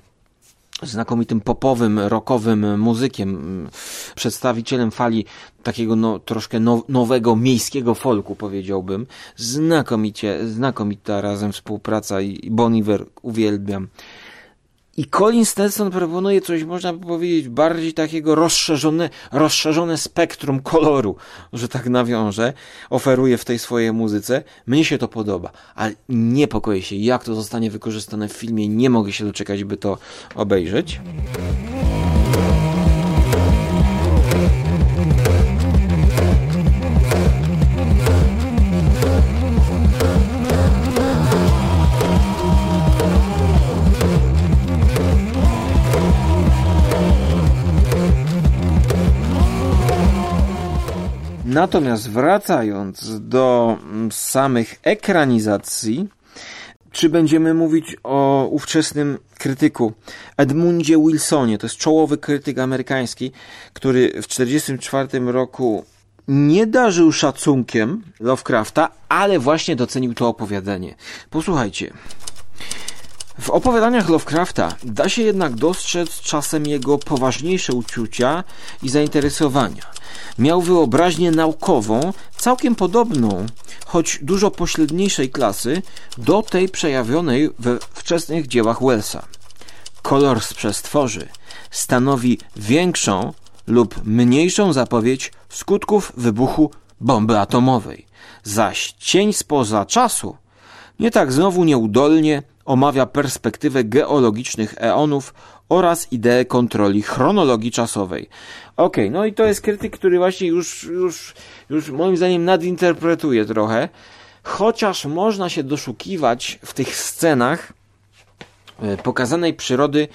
znakomitym popowym, rockowym muzykiem, przedstawicielem fali takiego no, troszkę now, nowego miejskiego folku, powiedziałbym. Znakomicie, znakomita razem współpraca i Bon Iver uwielbiam. I Colin Stetson proponuje coś, można by powiedzieć, bardziej takiego rozszerzone, rozszerzone spektrum koloru, że tak nawiążę, oferuje w tej swojej muzyce. Mnie się to podoba, ale niepokoję się, jak to zostanie wykorzystane w filmie. Nie mogę się doczekać, by to obejrzeć. Natomiast wracając do mm, samych ekranizacji, czy będziemy mówić o ówczesnym krytyku Edmundzie Wilsonie, to jest czołowy krytyk amerykański, który w 1944 roku nie darzył szacunkiem Lovecrafta, ale właśnie docenił to opowiadanie. Posłuchajcie. W opowiadaniach Lovecrafta da się jednak dostrzec czasem jego poważniejsze uczucia i zainteresowania. Miał wyobraźnię naukową, całkiem podobną, choć dużo pośredniejszej klasy, do tej przejawionej we wczesnych dziełach Wellsa. Kolor z przestworzy stanowi większą lub mniejszą zapowiedź skutków wybuchu bomby atomowej. zaś cień spoza czasu nie tak znowu nieudolnie omawia perspektywę geologicznych eonów oraz ideę kontroli chronologii czasowej. Okej, okay, no i to jest krytyk, który właśnie już, już, już moim zdaniem nadinterpretuje trochę, chociaż można się doszukiwać w tych scenach e, pokazanej przyrody,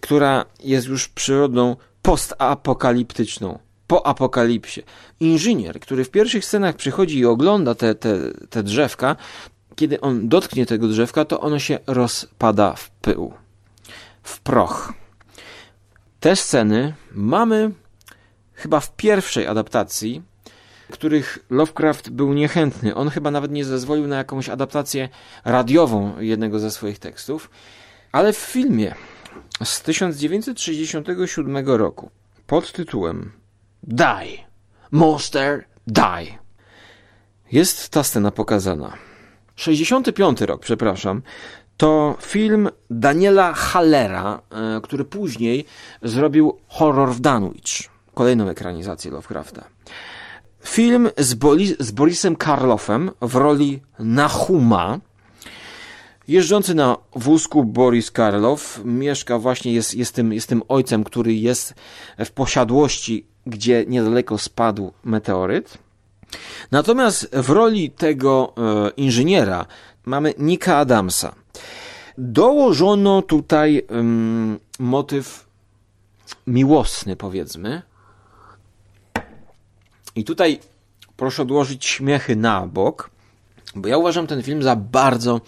która jest już przyrodą postapokaliptyczną, po apokalipsie. Inżynier, który w pierwszych scenach przychodzi i ogląda te, te, te drzewka, kiedy on dotknie tego drzewka, to ono się rozpada w pył, w proch. Te sceny mamy chyba w pierwszej adaptacji, których Lovecraft był niechętny. On chyba nawet nie zezwolił na jakąś adaptację radiową jednego ze swoich tekstów, ale w filmie z 1967 roku pod tytułem Die, Monster, Die jest ta scena pokazana. 65 rok, przepraszam, to film Daniela Hallera, e, który później zrobił Horror w Dunwich, kolejną ekranizację Lovecrafta. Film z, Boli z Borisem Karloffem w roli Nahuma. Jeżdżący na wózku Boris Karloff mieszka właśnie, jest, jest, tym, jest tym ojcem, który jest w posiadłości, gdzie niedaleko spadł meteoryt. Natomiast w roli tego e, inżyniera mamy Nika Adamsa. Dołożono tutaj um, motyw miłosny, powiedzmy. I tutaj proszę odłożyć śmiechy na bok, bo ja uważam ten film za bardzo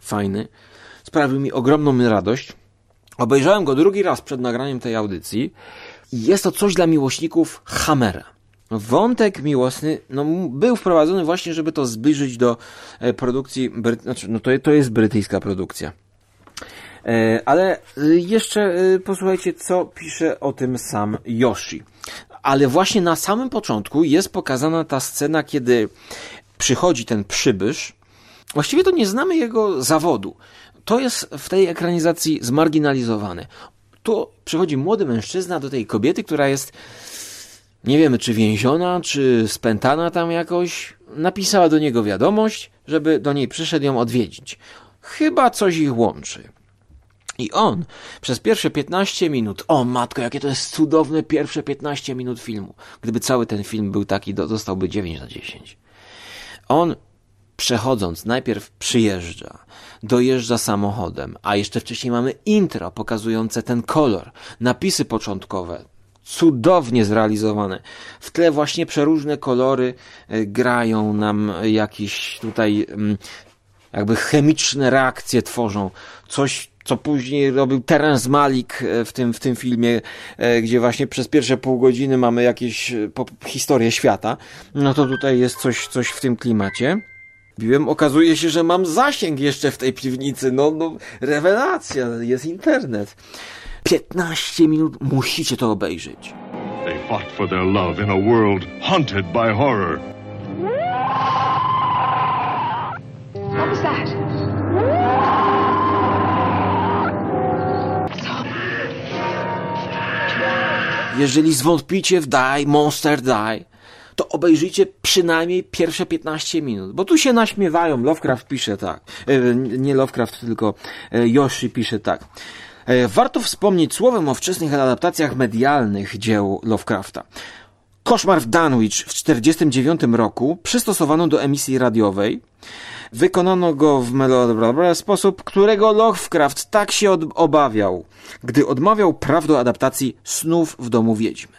fajny. Sprawił mi ogromną radość. Obejrzałem go drugi raz przed nagraniem tej audycji. Jest to coś dla miłośników Hammera. Wątek miłosny no, był wprowadzony właśnie, żeby to zbliżyć do e, produkcji, znaczy, no to, to jest brytyjska produkcja. E, ale jeszcze e, posłuchajcie, co pisze o tym sam Yoshi. Ale właśnie na samym początku jest pokazana ta scena, kiedy przychodzi ten przybysz. Właściwie to nie znamy jego zawodu. To jest w tej ekranizacji zmarginalizowane. Tu przychodzi młody mężczyzna do tej kobiety, która jest nie wiemy czy więziona, czy spętana tam jakoś, napisała do niego wiadomość, żeby do niej przyszedł ją odwiedzić. Chyba coś ich łączy. I on przez pierwsze 15 minut, o matko, jakie to jest cudowne pierwsze 15 minut filmu. Gdyby cały ten film był taki, dostałby 9 na 10. On przechodząc, najpierw przyjeżdża, dojeżdża samochodem, a jeszcze wcześniej mamy intro pokazujące ten kolor, napisy początkowe, cudownie zrealizowane. W tle właśnie przeróżne kolory e, grają nam jakieś tutaj mm, jakby chemiczne reakcje tworzą. Coś, co później robił Terence Malik e, w tym, w tym filmie, e, gdzie właśnie przez pierwsze pół godziny mamy jakieś historię świata. No to tutaj jest coś, coś w tym klimacie. Okazuje się, że mam zasięg jeszcze w tej piwnicy. No, no rewelacja, jest internet. 15 minut musicie to obejrzeć. They fought for their love in a world haunted by horror. What was that? Jeżeli zwątpicie w Die, Monster Die, to obejrzyjcie przynajmniej pierwsze 15 minut, bo tu się naśmiewają. Lovecraft pisze tak. E, nie Lovecraft, tylko e, Yoshi pisze tak. E, warto wspomnieć słowem o wczesnych adaptacjach medialnych dzieł Lovecrafta. Koszmar w Dunwich w 1949 roku przystosowano do emisji radiowej. Wykonano go w melodramatyczny sposób, którego Lovecraft tak się obawiał, gdy odmawiał praw do adaptacji snów w domu wiedźmy.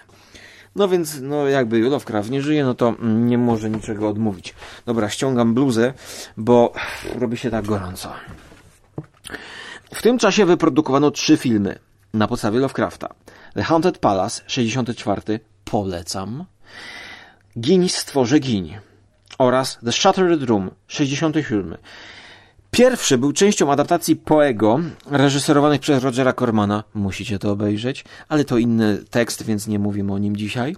No więc, no jakby Lovecraft nie żyje, no to nie może niczego odmówić. Dobra, ściągam bluzę, bo robi się tak gorąco. W tym czasie wyprodukowano trzy filmy na podstawie Lovecrafta. The Haunted Palace 64 polecam. Giń stworze giń oraz The Shattered Room 67. Pierwszy był częścią adaptacji Poego, reżyserowanych przez Rogera Cormana. Musicie to obejrzeć, ale to inny tekst, więc nie mówimy o nim dzisiaj.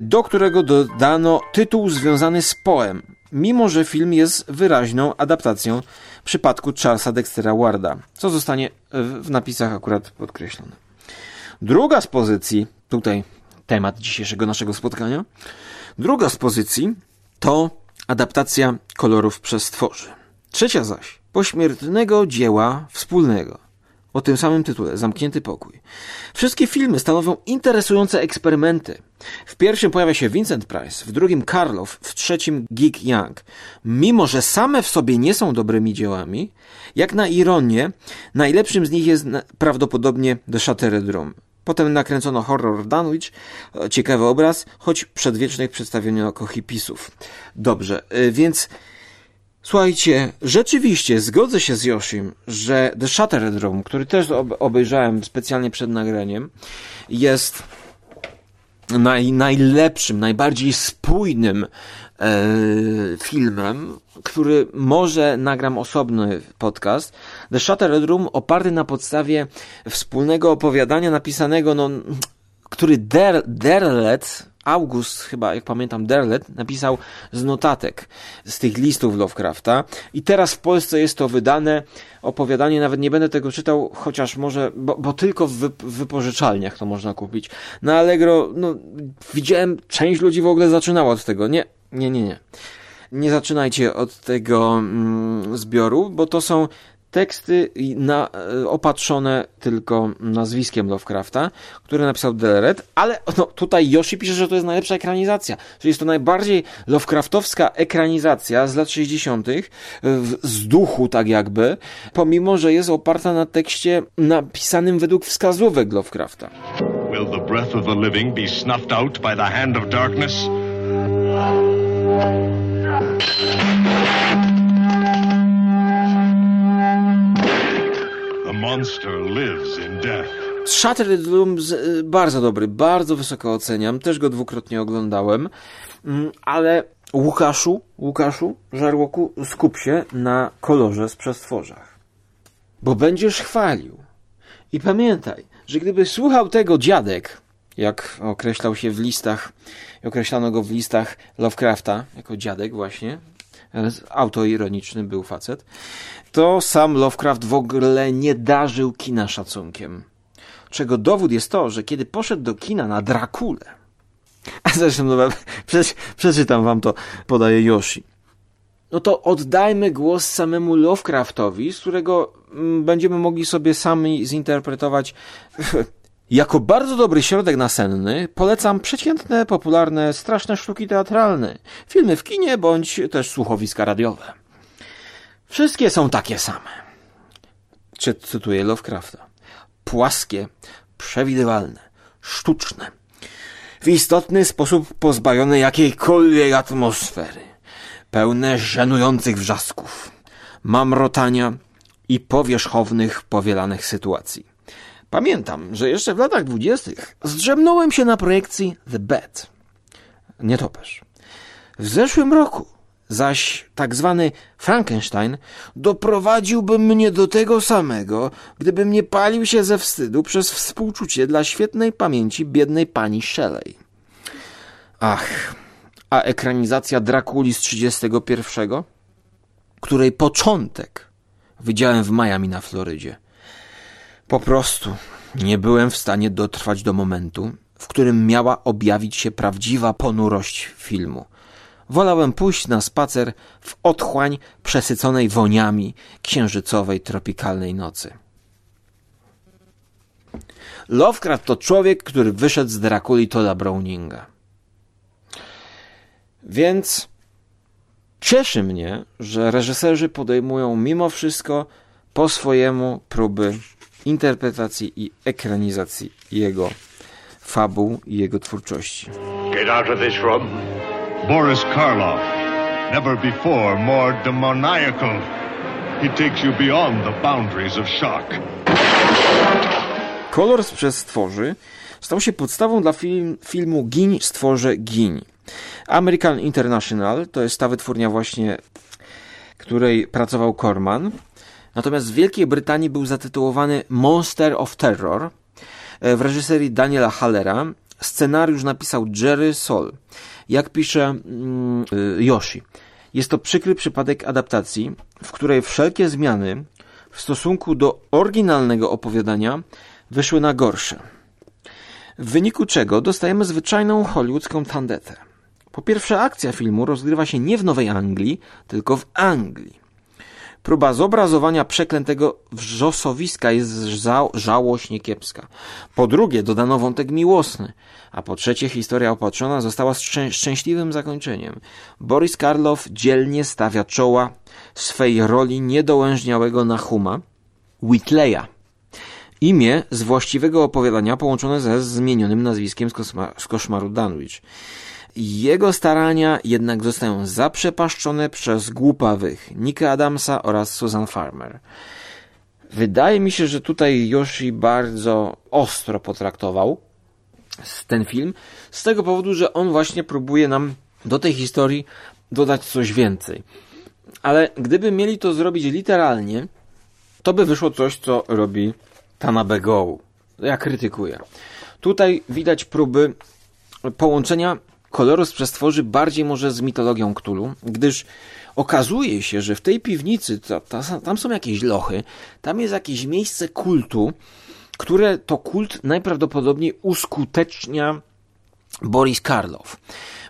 Do którego dodano tytuł związany z Poem, mimo że film jest wyraźną adaptacją przypadku Charlesa Dextera Warda, co zostanie w napisach akurat podkreślone. Druga z pozycji, tutaj temat dzisiejszego naszego spotkania, druga z pozycji to adaptacja kolorów przestworzy. Trzecia zaś pośmiertnego dzieła wspólnego o tym samym tytule Zamknięty pokój. Wszystkie filmy stanowią interesujące eksperymenty. W pierwszym pojawia się Vincent Price, w drugim Karloff, w trzecim Geek Young. Mimo, że same w sobie nie są dobrymi dziełami, jak na ironię, najlepszym z nich jest prawdopodobnie The Shattered Room. Potem nakręcono horror Dunwich, ciekawy obraz, choć przedwiecznych przedstawiono hipisów. Dobrze, y, więc Słuchajcie, rzeczywiście zgodzę się z Yoshim, że The Shattered Room, który też obejrzałem specjalnie przed nagraniem, jest naj, najlepszym, najbardziej spójnym e, filmem, który może nagram osobny podcast. The Shattered Room oparty na podstawie wspólnego opowiadania napisanego, no, który Der, Derlet, August, chyba jak pamiętam, Derlet napisał z notatek z tych listów Lovecrafta i teraz w Polsce jest to wydane opowiadanie, nawet nie będę tego czytał, chociaż może, bo, bo tylko w, wypożyczalniach to można kupić. Na Allegro, no, widziałem, część ludzi w ogóle zaczynała od tego. Nie, nie, nie, nie. Nie zaczynajcie od tego mm, zbioru, bo to są teksty na, e, opatrzone tylko nazwiskiem Lovecrafta, które napisał Deleret, ale no, tutaj Yoshi pisze, że to jest najlepsza ekranizacja, że jest to najbardziej Lovecraftowska ekranizacja z lat 60. z duchu tak jakby, pomimo, że jest oparta na tekście napisanym według wskazówek Lovecrafta. Will the breath of the living be snuffed out by the hand of darkness? Shattered Room y, bardzo dobry, bardzo wysoko oceniam, też go dwukrotnie oglądałem, mm, ale Łukaszu, Łukaszu, Żarłoku, skup się na kolorze z przestworzach. Bo będziesz chwalił. I pamiętaj, że gdyby słuchał tego dziadek, jak określał się w listach, określano go w listach Lovecrafta, jako dziadek właśnie, autoironiczny był facet, to sam Lovecraft w ogóle nie darzył kina szacunkiem. Czego dowód jest to, że kiedy poszedł do kina na Drakulę, [LAUGHS] a zresztą no, przeczytam wam to, podaje Yoshi. No to oddajmy głos samemu Lovecraftowi, z którego mm, będziemy mogli sobie sami zinterpretować [LAUGHS] Jako bardzo dobry środek nasenny polecam przeciętne, popularne, straszne sztuki teatralne, filmy w kinie bądź też słuchowiska radiowe. Wszystkie są takie same. Czy cytuję Lovecrafta? Płaskie, przewidywalne, sztuczne. W istotny sposób pozbawione jakiejkolwiek atmosfery. Pełne żenujących wrzasków, mamrotania i powierzchownych, powielanych sytuacji. Pamiętam, że jeszcze w latach dwudziestych zdrzemnąłem się na projekcji The Bed. Nietoperz. W zeszłym roku zaś tak zwany Frankenstein doprowadziłby mnie do tego samego, gdybym nie palił się ze wstydu przez współczucie dla świetnej pamięci biednej pani Shelley. Ach, a ekranizacja Drakuli z 31, której początek widziałem w Miami na Florydzie. Po prostu nie byłem w stanie dotrwać do momentu, w którym miała objawić się prawdziwa ponurość filmu. Wolałem pójść na spacer w otchłań przesyconej woniami księżycowej tropikalnej nocy. Lovecraft to człowiek, który wyszedł z Drakuli Toda Browninga. Więc cieszy mnie, że reżyserzy podejmują mimo wszystko po swojemu próby interpretacji i ekranizacji jego fabuł i jego twórczości. Get out of this room. Boris Karloff, never before more demoniacal. He takes you beyond the boundaries of shock. Kolor z przestworzy stał się podstawą dla film, filmu Giń stworze Giń. American International to jest ta wytwórnia właśnie, której pracował Corman. Natomiast w Wielkiej Brytanii był zatytułowany Monster of Terror e, w reżyserii Daniela Hallera. Scenariusz napisał Jerry Sol. Jak pisze e, Yoshi. Jest to przykry przypadek adaptacji, w której wszelkie zmiany w stosunku do oryginalnego opowiadania wyszły na gorsze. W wyniku czego dostajemy zwyczajną hollywoodzką tandetę. Po pierwsze, akcja filmu rozgrywa się nie w Nowej Anglii, tylko w Anglii. Próba zobrazowania przeklętego wrzosowiska jest ża żałośnie kiepska. Po drugie, dodano wątek miłosny. A po trzecie, historia opatrzona została szczę szczęśliwym zakończeniem. Boris Karlow dzielnie stawia czoła swej roli niedołężniałego Nahuma, Whitleya. Imię z właściwego opowiadania połączone ze zmienionym nazwiskiem z, z koszmaru Dunwich. Jego starania jednak zostają zaprzepaszczone przez głupawych Nika Adamsa oraz Susan Farmer. Wydaje mi się, że tutaj Yoshi bardzo ostro potraktował ten film, z tego powodu, że on właśnie próbuje nam do tej historii dodać coś więcej. Ale gdyby mieli to zrobić literalnie, to by wyszło coś, co robi Tanabe Go. Ja krytykuję. Tutaj widać próby połączenia koloru z przestworzy bardziej może z mitologią Cthulhu, gdyż okazuje się, że w tej piwnicy to, to, tam są jakieś lochy, tam jest jakieś miejsce kultu, które to kult najprawdopodobniej uskutecznia Boris Karlow.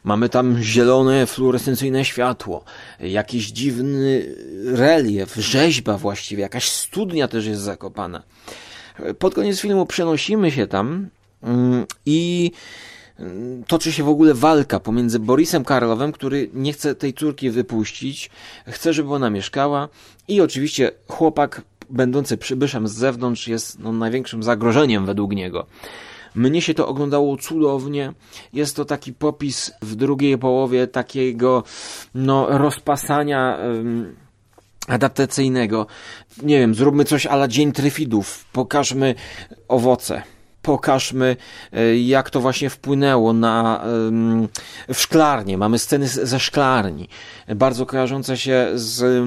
Mamy tam zielone, fluorescencyjne światło, jakiś dziwny relief, rzeźba właściwie, jakaś studnia też jest zakopana. Pod koniec filmu przenosimy się tam mm, i toczy się w ogóle walka pomiędzy Borisem Karlowem, który nie chce tej córki wypuścić, chce, żeby ona mieszkała i oczywiście chłopak będący przybyszem z zewnątrz jest no, największym zagrożeniem według niego. Mnie się to oglądało cudownie. Jest to taki popis w drugiej połowie takiego no, rozpasania adaptacyjnego. Nie wiem, zróbmy coś ala Dzień Tryfidów. Pokażmy owoce pokażmy, e, jak to właśnie wpłynęło na w szklarnię. Mamy sceny ze szklarni, bardzo kojarzące się z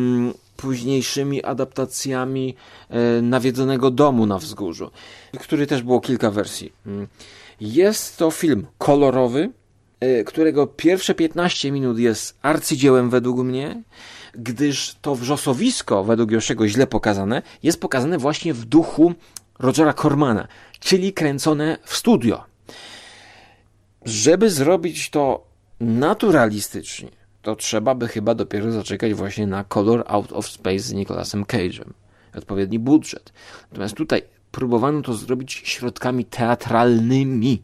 późniejszymi adaptacjami e, nawiedzonego domu na wzgórzu, który też było kilka wersji. Mm. Jest to film kolorowy, e, którego pierwsze 15 minut jest arcydziełem według mnie, gdyż to wrzosowisko, według Josiego źle pokazane, jest pokazane właśnie w duchu Rogera Cormana, czyli kręcone w studio. Żeby zrobić to naturalistycznie, to trzeba by chyba dopiero zaczekać właśnie na Color Out of Space z Nicolasem Cage'em. Odpowiedni budżet. Natomiast tutaj próbowano to zrobić środkami teatralnymi.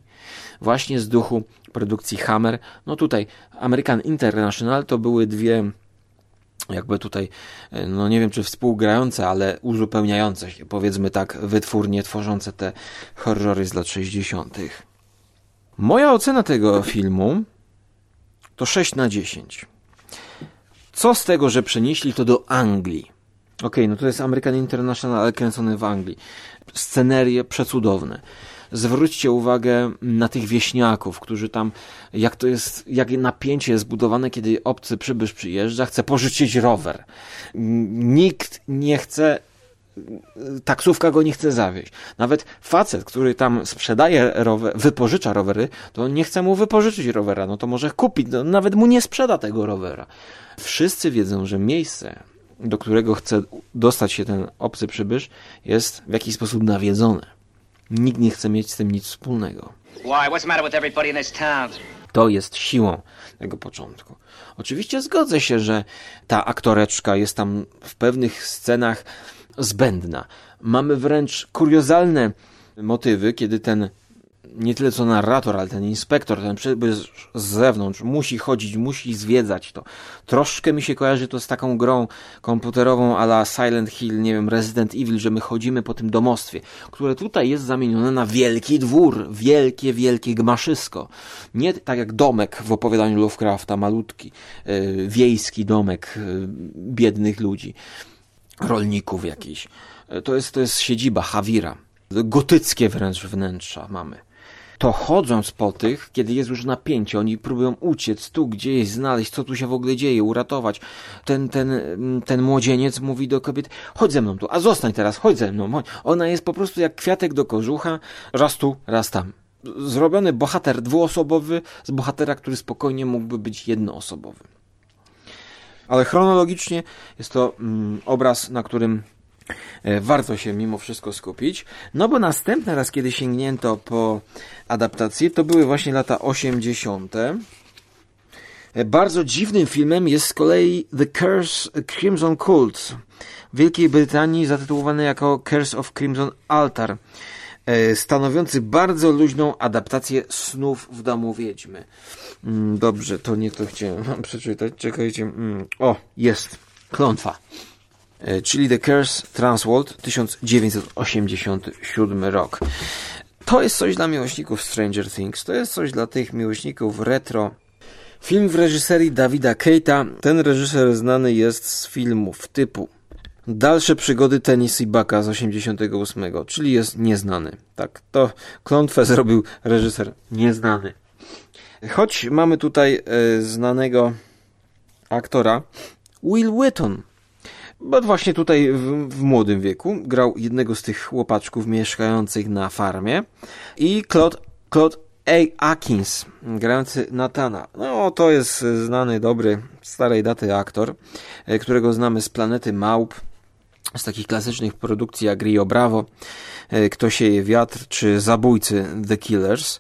Właśnie z duchu produkcji Hammer. No tutaj American International to były dwie jakby tutaj, no nie wiem czy współgrające, ale uzupełniające się, powiedzmy tak, wytwórnie tworzące te horrory z lat 60. Moja ocena tego filmu to 6 na 10. Co z tego, że przenieśli to do Anglii? Okej, okay, no to jest American International, ale kręcony w Anglii. Scenerie przecudowne. Zwróćcie uwagę na tych wieśniaków, którzy tam, jak to jest, jak napięcie jest zbudowane, kiedy obcy przybysz przyjeżdża, chce pożyczyć rower. Nikt nie chce taksówka go nie chce zawieźć. Nawet facet, który tam sprzedaje rower, wypożycza rowery, to nie chce mu wypożyczyć rowera, no to może kupić, no nawet mu nie sprzeda tego rowera. Wszyscy wiedzą, że miejsce, do którego chce dostać się ten obcy przybysz, jest w jakiś sposób nawiedzone. Nikt nie chce mieć z tym nic wspólnego. To jest siłą tego początku. Oczywiście zgodzę się, że ta aktoreczka jest tam w pewnych scenach zbędna. Mamy wręcz kuriozalne motywy, kiedy ten nie tyle co narrator, ale ten inspektor, ten przybysz z zewnątrz musi chodzić, musi zwiedzać to. Troszkę mi się kojarzy to z taką grą komputerową a la Silent Hill, nie wiem, Resident Evil, że my chodzimy po tym domostwie, które tutaj jest zamienione na wielki dwór, wielkie, wielkie gmaszysko. Nie tak jak domek w opowiadaniu Lovecrafta, malutki, yy, wiejski domek yy, biednych ludzi rolników jakiś. E, to jest, to jest siedziba Hawira. Gotyckie wręcz wnętrza mamy. To chodząc po tych, kiedy jest już napięcie, oni próbują uciec tu gdzieś, znaleźć, co tu się w ogóle dzieje, uratować. Ten, ten, ten młodzieniec mówi do kobiety, chodź ze mną tu, a zostań teraz, chodź ze mną. Ona jest po prostu jak kwiatek do kożucha, raz tu, raz tam. Zrobiony bohater dwuosobowy z bohatera, który spokojnie mógłby być jednoosobowy ale chronologicznie jest to mm, obraz, na którym warto się mimo wszystko skupić, no bo następny raz, kiedy sięgnięto po adaptację, to były właśnie lata 80. Bardzo dziwnym filmem jest z kolei The Curse Crimson Cult w Wielkiej Brytanii zatytułowany jako Curse of Crimson Altar, e, stanowiący bardzo luźną adaptację snów w domu wiedźmy. Mm, dobrze, to nie to chciałem [LAUGHS] przeczytać. Czekajcie. Mm, o, jest. Klątwa. E, czyli The Curse Transworld 1987 rok. To jest coś dla miłośników Stranger Things, to jest coś dla tych miłośników retro. Film w reżyserii Dawida Keita. Ten reżyser znany jest z filmów typu Dalsze przygody Tennessee Bucka z 88, czyli jest nieznany. Tak, to klątwę zrobił reżyser nieznany. Choć mamy tutaj e, znanego aktora Will Wheaton, bo właśnie tutaj w, w, młodym wieku grał jednego z tych chłopaczków mieszkających na farmie i Claude, Claude A. Atkins, grający Natana. No, to jest znany, dobry, starej daty aktor, e, którego znamy z Planety Małp, z takich klasycznych produkcji jak Rio Bravo, e, Kto sieje wiatr, czy Zabójcy The Killers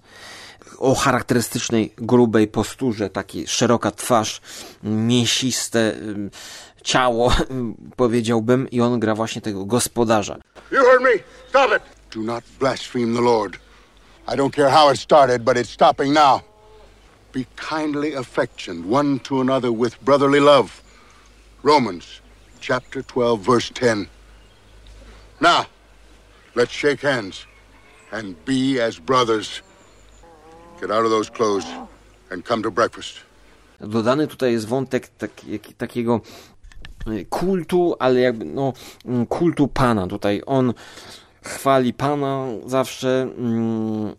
o charakterystycznej, grubej posturze, taki szeroka twarz, mięsiste ciało, [LAUGHS] powiedziałbym, i on gra właśnie tego gospodarza. You heard me. Stop it. Do not blaspheme the Lord. I don't care how it started, but it's stopping now. Be kindly affectioned one to another with brotherly love. Romans chapter 12 verse 10. Now, let's shake hands and be as brothers. Get out of those clothes and come to breakfast. Dodany tutaj jest wątek tak, jak, takiego kultu, ale jakby no mm, kultu Pana. Tutaj on chwali Pana zawsze. Mm,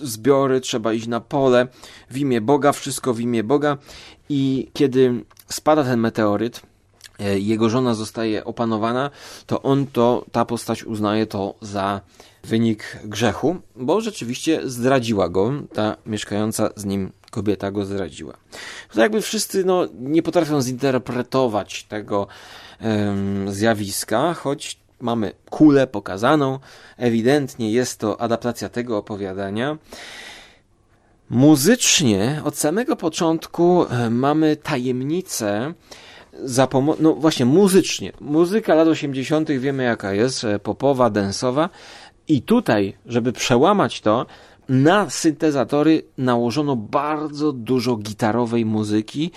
zbiory, trzeba iść na pole w imię Boga, wszystko w imię Boga. I kiedy spada ten meteoryt, e, jego żona zostaje opanowana, to on to, ta postać uznaje to za wynik grzechu, bo rzeczywiście zdradziła go, ta mieszkająca z nim kobieta go zdradziła. To jakby wszyscy no, nie potrafią zinterpretować tego um, zjawiska, choć mamy kulę pokazaną, ewidentnie jest to adaptacja tego opowiadania. Muzycznie od samego początku mamy tajemnicę za pomocą, no właśnie muzycznie. Muzyka lat 80. wiemy jaka jest, popowa, densowa, i tutaj, żeby przełamać to, na syntezatory nałożono bardzo dużo gitarowej muzyki,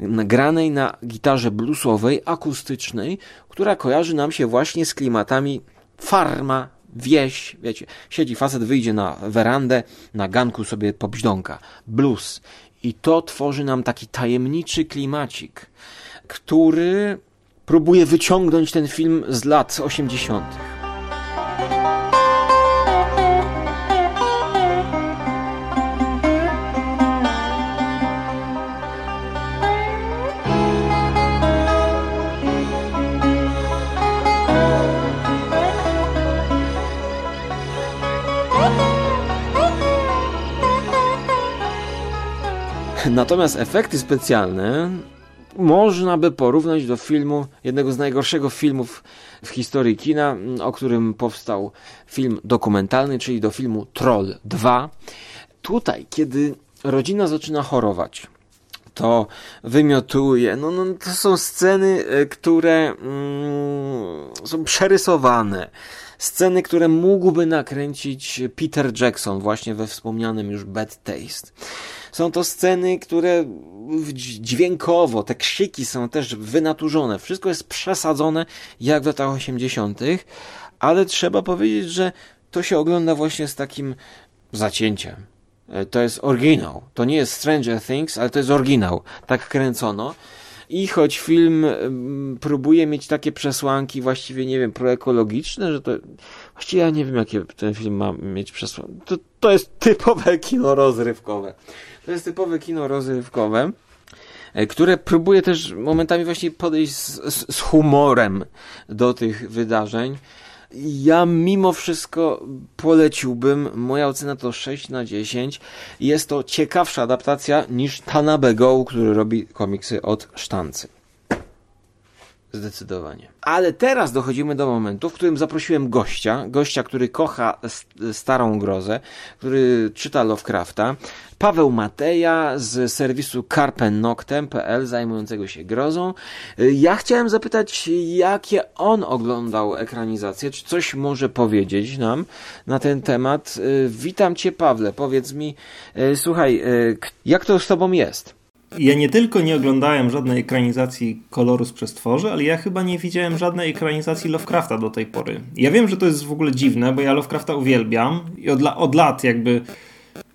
granej na gitarze bluesowej, akustycznej, która kojarzy nam się właśnie z klimatami farma, wieś, wiecie, siedzi facet, wyjdzie na werandę, na ganku sobie pobźdąka, blues. I to tworzy nam taki tajemniczy klimacik, który próbuje wyciągnąć ten film z lat 80. Natomiast efekty specjalne można by porównać do filmu, jednego z najgorszego filmów w historii kina, o którym powstał film dokumentalny, czyli do filmu Troll 2. Tutaj, kiedy rodzina zaczyna chorować, to wymiotuje. No, no, to są sceny, e, które mm, są przerysowane. Sceny, które mógłby nakręcić Peter Jackson właśnie we wspomnianym już Bad Taste. Są to sceny, które dźwiękowo, te krzyki są też wynaturzone. Wszystko jest przesadzone jak w latach 80., ale trzeba powiedzieć, że to się ogląda właśnie z takim zacięciem. E, to jest oryginał. To nie jest Stranger Things, ale to jest oryginał. Tak kręcono. I choć film próbuje mieć takie przesłanki właściwie, nie wiem, proekologiczne, że to właściwie ja nie wiem, jakie ten film ma mieć przesłanki. To, to jest typowe kino rozrywkowe. To jest typowe kino rozrywkowe, e, które próbuje też momentami właśnie podejść z, z, z humorem do tych wydarzeń. Ja mimo wszystko poleciłbym, moja ocena to 6 na 10. Jest to ciekawsza adaptacja niż Tanabe Go, który robi komiksy od sztancy. Zdecydowanie. Ale teraz dochodzimy do momentu, w którym zaprosiłem gościa, gościa, który kocha starą grozę, który czyta Lovecrafta, Paweł Mateja z serwisu carpennoctem.pl zajmującego się grozą. Ja chciałem zapytać, jakie on oglądał ekranizację, czy coś może powiedzieć nam na ten temat. Witam Cię Pawle, powiedz mi, słuchaj, jak to z Tobą jest? Ja nie tylko nie oglądałem żadnej ekranizacji koloru z przestworzy, ale ja chyba nie widziałem żadnej ekranizacji Lovecrafta do tej pory. Ja wiem, że to jest w ogóle dziwne, bo ja Lovecrafta uwielbiam i od, od lat jakby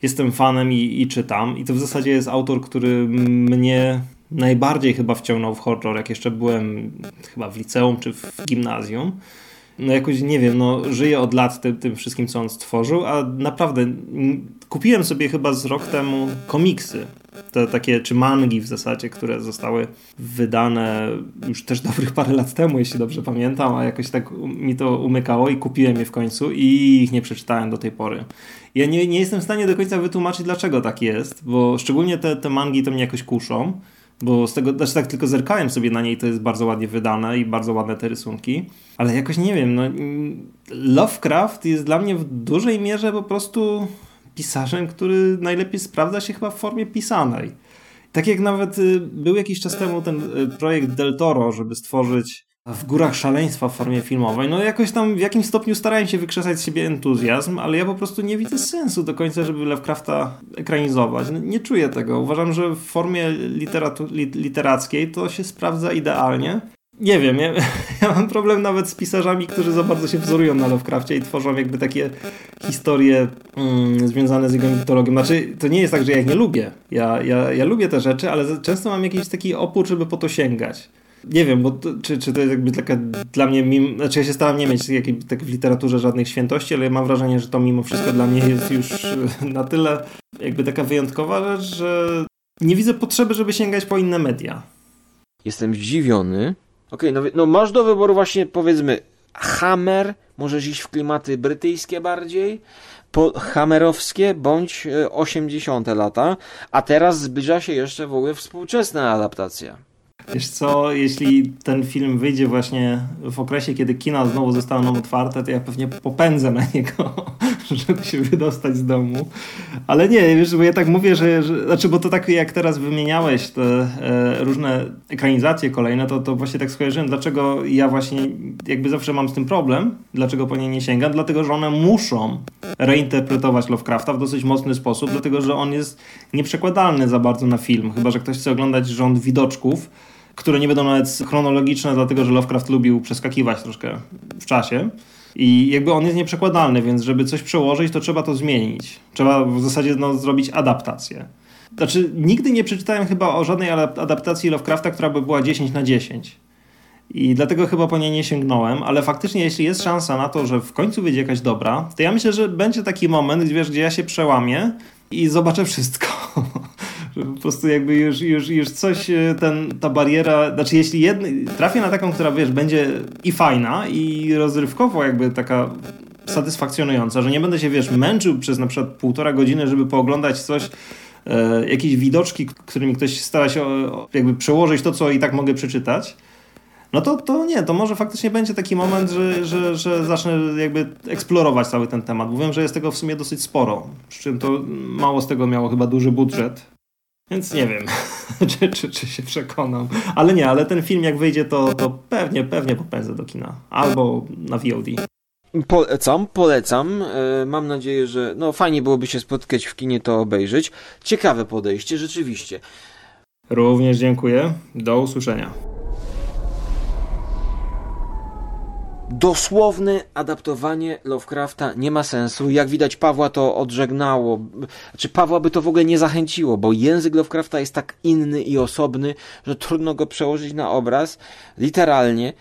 jestem fanem i, i czytam. I to w zasadzie jest autor, który mnie najbardziej chyba wciągnął w horror, jak jeszcze byłem chyba w liceum czy w gimnazjum. No jakoś nie wiem, no żyję od lat tym, tym wszystkim, co on stworzył, a naprawdę kupiłem sobie chyba z rok temu komiksy te takie, czy mangi w zasadzie, które zostały wydane już też dobrych parę lat temu, jeśli dobrze pamiętam, a jakoś tak mi to umykało i kupiłem je w końcu i ich nie przeczytałem do tej pory. Ja nie, nie jestem w stanie do końca wytłumaczyć, dlaczego tak jest, bo szczególnie te, te mangi to mnie jakoś kuszą, bo z tego, znaczy tak tylko zerkałem sobie na niej, to jest bardzo ładnie wydane i bardzo ładne te rysunki, ale jakoś nie wiem, no Lovecraft jest dla mnie w dużej mierze po prostu pisarzem, który najlepiej sprawdza się chyba w formie pisanej. Tak jak nawet y, był jakiś czas temu ten y, projekt Del Toro, żeby stworzyć w górach szaleństwa w formie filmowej. No jakoś tam w jakimś stopniu starałem się wykrzesać z siebie entuzjazm, ale ja po prostu nie widzę sensu do końca, żeby Lovecrafta ekranizować. No, nie czuję tego. Uważam, że w formie literackiej to się sprawdza idealnie nie wiem, ja, [LAUGHS] ja, mam problem nawet z pisarzami, którzy za bardzo się wzorują na Lovecraftie i tworzą jakby takie historie mm, związane z jego mitologią. Znaczy, to nie jest tak, że ja ich nie lubię. Ja, ja, ja lubię te rzeczy, ale często mam jakiś taki opór, żeby po to sięgać. Nie wiem, bo to, czy, czy to jest jakby taka dla mnie, mim, znaczy ja się staram nie mieć jakiej, tak w literaturze żadnych świętości, ale mam wrażenie, że to mimo wszystko dla mnie jest już [LAUGHS] na tyle jakby taka wyjątkowa rzecz, że nie widzę potrzeby, żeby sięgać po inne media. Jestem zdziwiony, Okej, okay, no, no masz do wyboru właśnie powiedzmy Hammer, możesz iść w klimaty brytyjskie bardziej, po, bądź 80 e, lata, a teraz zbliża się jeszcze w ogóle współczesna adaptacja. Wiesz co, jeśli ten film wyjdzie właśnie w okresie, kiedy kina znowu zostaną otwarte, to ja pewnie popędzę na niego, [LAUGHS] żeby się wydostać z domu. Ale nie, wiesz, bo ja tak mówię, że, że znaczy, bo to tak jak teraz wymieniałeś te e, różne ekranizacje kolejne, to, to właśnie tak skojarzyłem, dlaczego ja właśnie jakby zawsze mam z tym problem, dlaczego po nie nie sięgam, dlatego, że one muszą reinterpretować Lovecrafta w dosyć mocny sposób, dlatego, że on jest nieprzekładalny za bardzo na film, chyba, że ktoś chce oglądać rząd widoczków, które nie będą nawet chronologiczne, dlatego że Lovecraft lubił przeskakiwać troszkę w czasie. I jakby on jest nieprzekładalny, więc żeby coś przełożyć, to trzeba to zmienić. Trzeba w zasadzie no, zrobić adaptację. Znaczy, nigdy nie przeczytałem chyba o żadnej adaptacji Lovecrafta, która by była 10 na 10. I dlatego chyba po niej nie sięgnąłem, ale faktycznie jeśli jest szansa na to, że w końcu wyjdzie jakaś dobra, to ja myślę, że będzie taki moment, wiesz, gdzie ja się przełamię i zobaczę wszystko. Po prostu jakby już, już, już coś, e, ten, ta bariera, znaczy jeśli jedny, trafię na taką, która wiesz, będzie i fajna i rozrywkowo jakby taka satysfakcjonująca, że nie będę się wiesz, męczył przez na przykład półtora godziny, żeby pooglądać coś, e, jakieś widoczki, którymi ktoś stara się jakby przełożyć to, co i tak mogę przeczytać, no to, to nie, to może faktycznie będzie taki moment, że, że, że zacznę jakby eksplorować cały ten temat. Mówię, że jest tego w sumie dosyć sporo, przy czym to mało z tego miało chyba duży budżet, więc nie wiem, [LAUGHS] czy, czy, czy się przekonam. Ale nie, ale ten film jak wyjdzie, to, to pewnie, pewnie popędzę do kina. Albo na VOD. Polecam, polecam. E, mam nadzieję, że no fajnie byłoby się spotkać w kinie, to obejrzeć. Ciekawe podejście, rzeczywiście. Również dziękuję. Do usłyszenia. Dosłowne adaptowanie Lovecrafta nie ma sensu. Jak widać, Pawła to odżegnało. Znaczy, Pawła by to w ogóle nie zachęciło, bo język Lovecrafta jest tak inny i osobny, że trudno go przełożyć na obraz. Literalnie.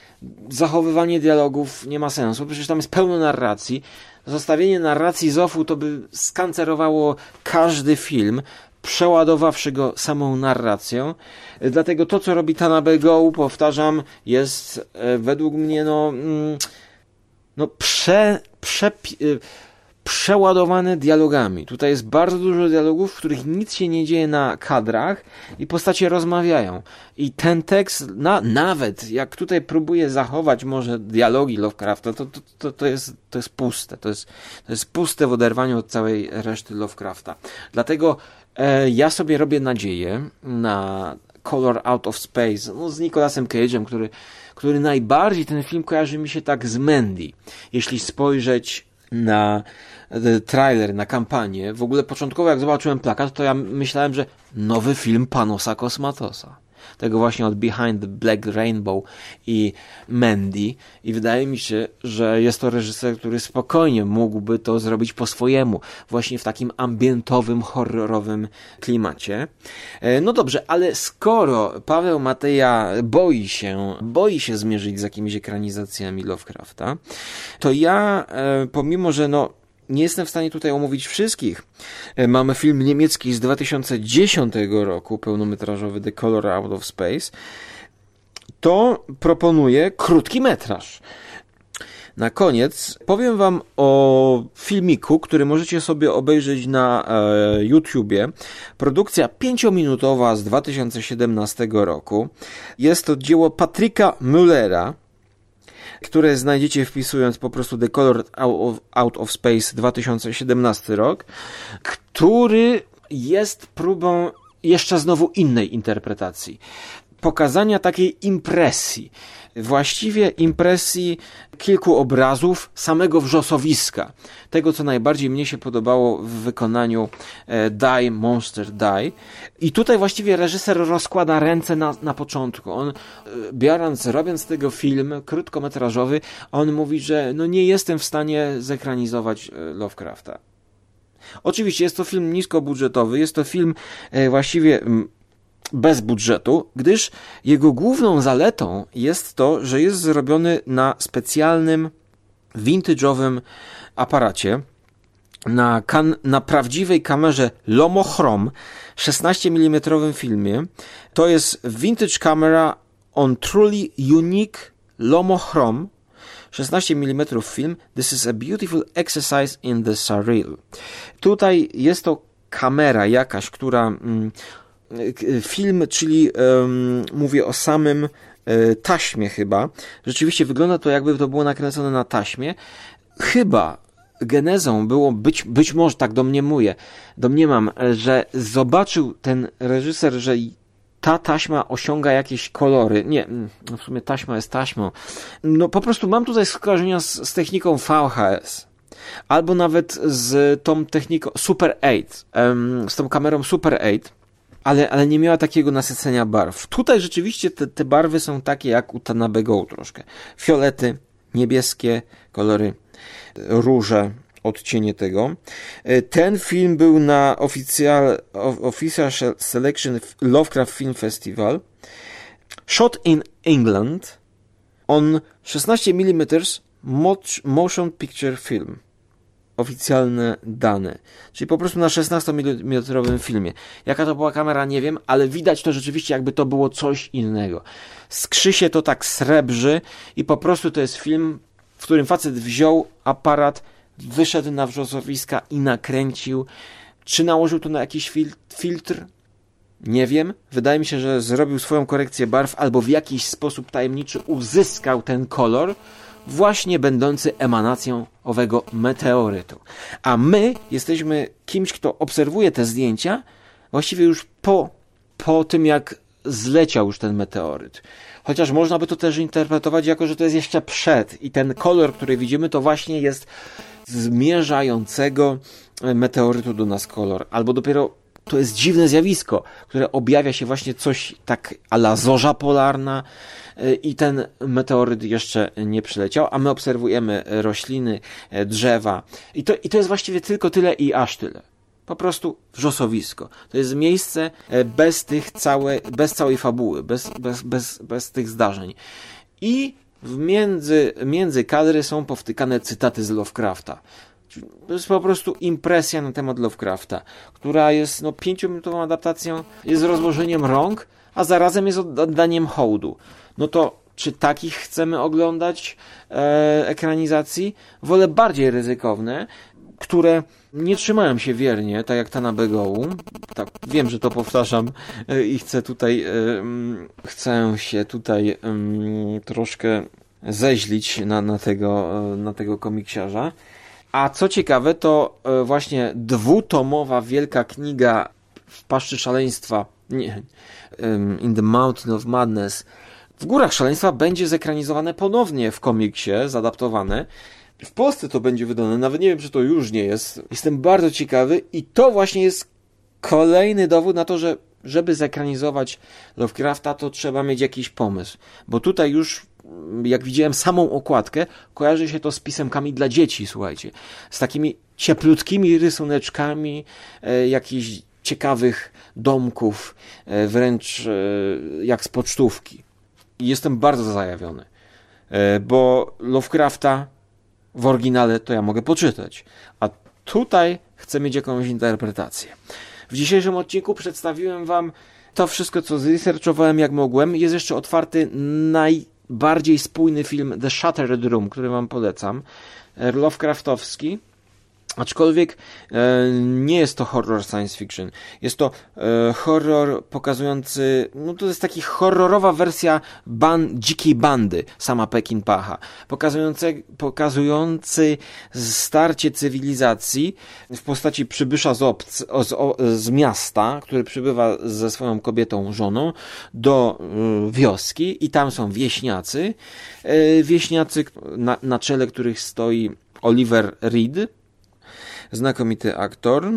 Zachowywanie dialogów nie ma sensu. Przecież tam jest pełno narracji. Zostawienie narracji Zofu to by skancerowało każdy film przeładowawszy go samą narracją. Dlatego to, co robi Tanabe Go, powtarzam, jest e, według mnie no, mm, no prze, prze, e, przeładowane dialogami. Tutaj jest bardzo dużo dialogów, w których nic się nie dzieje na kadrach i postacie rozmawiają. I ten tekst, na, nawet jak tutaj próbuje zachować może dialogi Lovecrafta, to, to, to, to, jest, to jest puste. To jest, to jest puste w oderwaniu od całej reszty Lovecrafta. Dlatego ja sobie robię nadzieję na Color Out of Space no, z Nicolasem Cage'em, który, który najbardziej ten film kojarzy mi się tak z Mandy. Jeśli spojrzeć na e, trailer, na kampanię, w ogóle początkowo jak zobaczyłem plakat, to ja myślałem, że nowy film Panosa Kosmatosa tego właśnie od Behind the Black Rainbow i Mandy i wydaje mi się, że jest to reżyser, który spokojnie mógłby to zrobić po swojemu, właśnie w takim ambientowym, horrorowym klimacie. E, no dobrze, ale skoro Paweł Mateja boi się, boi się zmierzyć z jakimiś ekranizacjami Lovecrafta, to ja, e, pomimo, że no nie jestem w stanie tutaj omówić wszystkich. E, mamy film niemiecki z 2010 roku, pełnometrażowy The Color Out of Space. To proponuję krótki metraż. Na koniec powiem Wam o filmiku, który możecie sobie obejrzeć na e, YouTubie. Produkcja pięciominutowa z 2017 roku. Jest to dzieło Patryka Müllera, które znajdziecie wpisując po prostu The Color Out of Space 2017 rok, który jest próbą jeszcze znowu innej interpretacji. Pokazania takiej impresji, właściwie impresji kilku obrazów samego wrzosowiska. Tego, co najbardziej mnie się podobało w wykonaniu e, Die, Monster Die. I tutaj właściwie reżyser rozkłada ręce na, na początku. On, e, biorąc, robiąc tego film krótkometrażowy, on mówi, że no nie jestem w stanie zekranizować e, Lovecrafta. Oczywiście jest to film niskobudżetowy, jest to film właściwie bez budżetu, gdyż jego główną zaletą jest to, że jest zrobiony na specjalnym, vintage'owym aparacie, na, kan- na prawdziwej kamerze Lomochrom 16 mm filmie. To jest vintage camera on truly unique Lomochrom 16 mm film. This is a beautiful exercise in the surreal. Tutaj jest to kamera jakaś, która mm, film, czyli um, mówię o samym e, taśmie chyba. Rzeczywiście wygląda to jakby to było nakręcone na taśmie. Chyba genezą było być, być może tak domniemuję, domniemam, że zobaczył ten reżyser, że ta taśma osiąga jakieś kolory. Nie, mm, no w sumie taśma jest taśmą. No po prostu mam tutaj skojarzenia z, z techniką VHS. Albo nawet z tą techniką Super 8, z tą kamerą Super 8 ale, ale nie miała takiego nasycenia barw. Tutaj rzeczywiście te, te barwy są takie jak u Tanabe Go troszkę. Fiolety, niebieskie kolory, róże, odcienie tego. E, ten film był na Official, official Selection Lovecraft Film Festival. Shot in England on 16 mm motion picture film oficjalne dane. Czyli po prostu na 16-mm filmie. Jaka to była kamera, nie wiem, ale widać to rzeczywiście, jakby to było coś innego. Skrzy się to tak srebrzy i po prostu to jest film, w którym facet wziął aparat, wyszedł na wrzosowiska i nakręcił. Czy nałożył to na jakiś fil filtr? Nie wiem. Wydaje mi się, że zrobił swoją korekcję barw albo w jakiś sposób tajemniczy uzyskał ten kolor właśnie będący emanacją owego meteorytu. A my jesteśmy kimś, kto obserwuje te zdjęcia właściwie już po, po tym, jak zleciał już ten meteoryt. Chociaż można by to też interpretować jako, że to jest jeszcze przed i ten kolor, który widzimy, to właśnie jest zmierzającego meteorytu do nas kolor. Albo dopiero to jest dziwne zjawisko, które objawia się właśnie coś tak ala zorza polarna y, i ten meteoryt jeszcze nie przyleciał, a my obserwujemy rośliny, e, drzewa i to, i to jest właściwie tylko tyle i aż tyle. Po prostu wrzosowisko. To jest miejsce e, bez tych całe, bez całej fabuły, bez, bez, bez, bez tych zdarzeń. I w między, między kadry są powtykane cytaty z Lovecrafta. To jest po prostu impresja na temat Lovecrafta, która jest no, pięciominutową adaptacją, jest rozłożeniem rąk, a zarazem jest oddaniem hołdu. No to czy takich chcemy oglądać e, ekranizacji? Wolę bardziej ryzykowne. które nie trzymają się wiernie, tak jak ta na Begołu. Tak, wiem, że to powtarzam e, i chcę tutaj, chcę się tutaj troszkę zeźlić na, na, tego, na tego komiksiarza. A co ciekawe, to właśnie dwutomowa wielka kniga w paszczy szaleństwa, nie, In the Mountain of Madness, w Górach Szaleństwa będzie zekranizowane ponownie w komiksie, zadaptowane. W Polsce to będzie wydane, nawet nie wiem, czy to już nie jest. Jestem bardzo ciekawy i to właśnie jest kolejny dowód na to, że żeby zekranizować Lovecrafta, to trzeba mieć jakiś pomysł. Bo tutaj już, jak widziałem samą okładkę, kojarzy się to z pisemkami dla dzieci, słuchajcie. Z takimi cieplutkimi rysuneczkami, e, jakichś ciekawych domków, e, wręcz e, jak z pocztówki. Jestem bardzo zajawiony, e, bo Lovecrafta w oryginale to ja mogę poczytać, a tutaj chcę mieć jakąś interpretację. W dzisiejszym odcinku przedstawiłem Wam to wszystko, co zresearchowałem jak mogłem. Jest jeszcze otwarty najbardziej spójny film The Shattered Room, który Wam polecam. Lovecraftowski. Aczkolwiek e, nie jest to horror science fiction. Jest to e, horror pokazujący, no to jest taki horrorowa wersja ban, dzikiej bandy sama Pekin Pacha. Pokazujący, pokazujący starcie cywilizacji w postaci przybysza z, obc, z, z miasta, który przybywa ze swoją kobietą, żoną do e, wioski i tam są wieśniacy. E, wieśniacy, na, na czele których stoi Oliver Reed, znakomity aktor,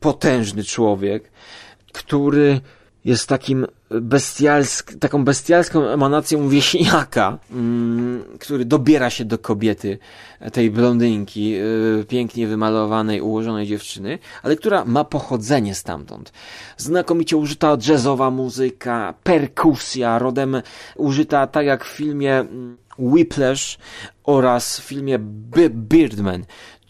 potężny człowiek, który jest takim bestialsk, taką bestialską emanacją wieśniaka, mm, który dobiera się do kobiety, tej blondynki, yy, pięknie wymalowanej, ułożonej dziewczyny, ale która ma pochodzenie stamtąd. Znakomicie użyta jazzowa muzyka, perkusja, rodem użyta tak jak w filmie mm, Whiplash oraz w filmie Birdman,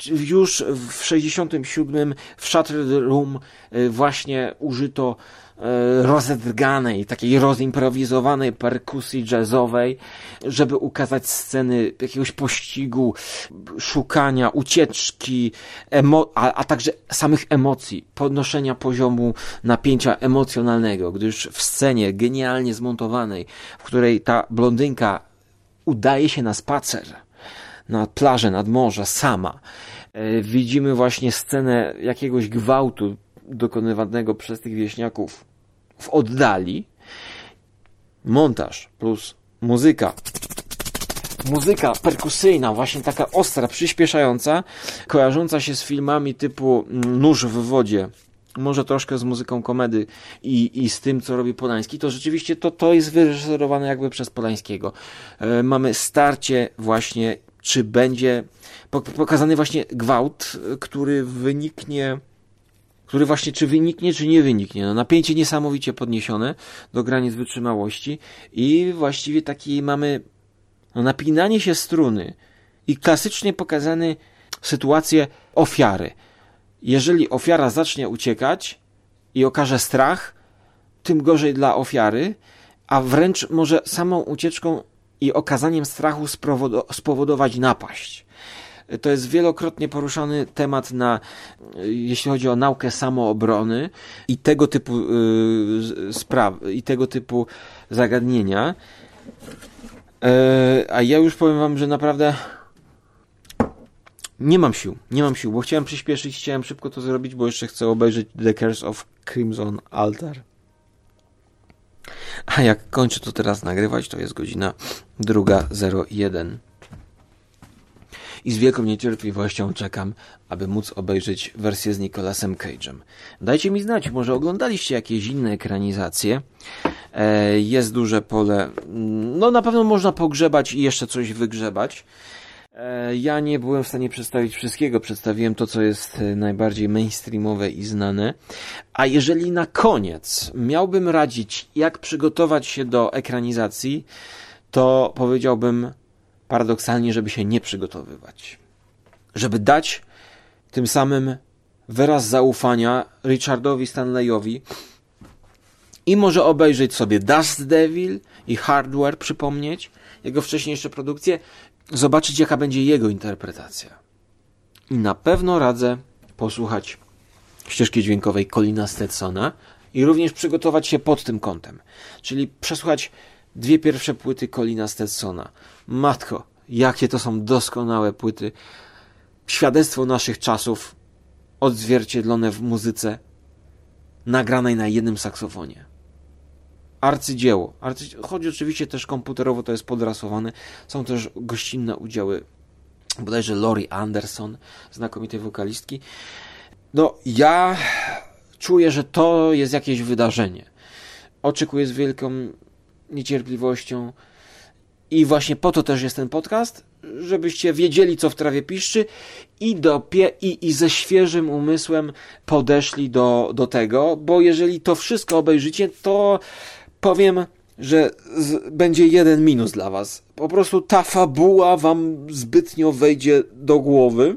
już w 67 w Shattered Room e, właśnie użyto e, rozedrganej, takiej rozimprowizowanej perkusji jazzowej, żeby ukazać sceny jakiegoś pościgu, szukania, ucieczki, a, a także samych emocji, podnoszenia poziomu napięcia emocjonalnego, gdyż w scenie genialnie zmontowanej, w której ta blondynka udaje się na spacer, na plażę, nad morze, sama. E, widzimy właśnie scenę jakiegoś gwałtu dokonywanego przez tych wieśniaków w oddali. Montaż plus muzyka. Muzyka perkusyjna, właśnie taka ostra, przyspieszająca, kojarząca się z filmami typu Nóż w wodzie, może troszkę z muzyką komedy i, i z tym, co robi Polański, to rzeczywiście to, to jest wyreżyserowane jakby przez Polańskiego. E, mamy starcie właśnie czy będzie pokazany właśnie gwałt, który wyniknie, który właśnie czy wyniknie, czy nie wyniknie. No, napięcie niesamowicie podniesione do granic wytrzymałości i właściwie taki mamy no, napinanie się struny i klasycznie pokazany sytuację ofiary. Jeżeli ofiara zacznie uciekać i okaże strach, tym gorzej dla ofiary, a wręcz może samą ucieczką i okazaniem strachu spowodować napaść. To jest wielokrotnie poruszany temat na, jeśli chodzi o naukę samoobrony i tego typu yy, spraw, i tego typu zagadnienia. Yy, a ja już powiem wam, że naprawdę nie mam sił, nie mam sił, bo chciałem przyspieszyć, chciałem szybko to zrobić, bo jeszcze chcę obejrzeć The Curse of Crimson Altar. A jak kończę to teraz nagrywać, to jest godzina 2.01. I z wielką niecierpliwością czekam, aby móc obejrzeć wersję z Nicolasem Cage'em. Dajcie mi znać, może oglądaliście jakieś inne ekranizacje. E, jest duże pole. No na pewno można pogrzebać i jeszcze coś wygrzebać. E, ja nie byłem w stanie przedstawić wszystkiego, przedstawiłem to, co jest e, najbardziej mainstreamowe i znane. A jeżeli na koniec miałbym radzić, jak przygotować się do ekranizacji, to powiedziałbym paradoksalnie, żeby się nie przygotowywać. Żeby dać tym samym wyraz zaufania Richardowi Stanleyowi i może obejrzeć sobie Dust Devil i Hardware, przypomnieć jego wcześniejsze produkcje, zobaczyć jaka będzie jego interpretacja. I na pewno radzę posłuchać ścieżki dźwiękowej Colina Stetsona i również przygotować się pod tym kątem. Czyli przesłuchać dwie pierwsze płyty Colina Stetsona. Matko, jakie to są doskonałe płyty. Świadectwo naszych czasów odzwierciedlone w muzyce nagranej na jednym saksofonie. Arcydzieło. Arcy... Chodzi oczywiście też komputerowo, to jest podrasowane. Są też gościnne udziały bodajże Lori Anderson, znakomitej wokalistki. No, ja czuję, że to jest jakieś wydarzenie. Oczekuję z wielką niecierpliwością i właśnie po to też jest ten podcast, żebyście wiedzieli, co w trawie piszczy i, do, i, i ze świeżym umysłem podeszli do, do tego, bo jeżeli to wszystko obejrzycie, to powiem, że z, będzie jeden minus dla was. Po prostu ta fabuła wam zbytnio wejdzie do głowy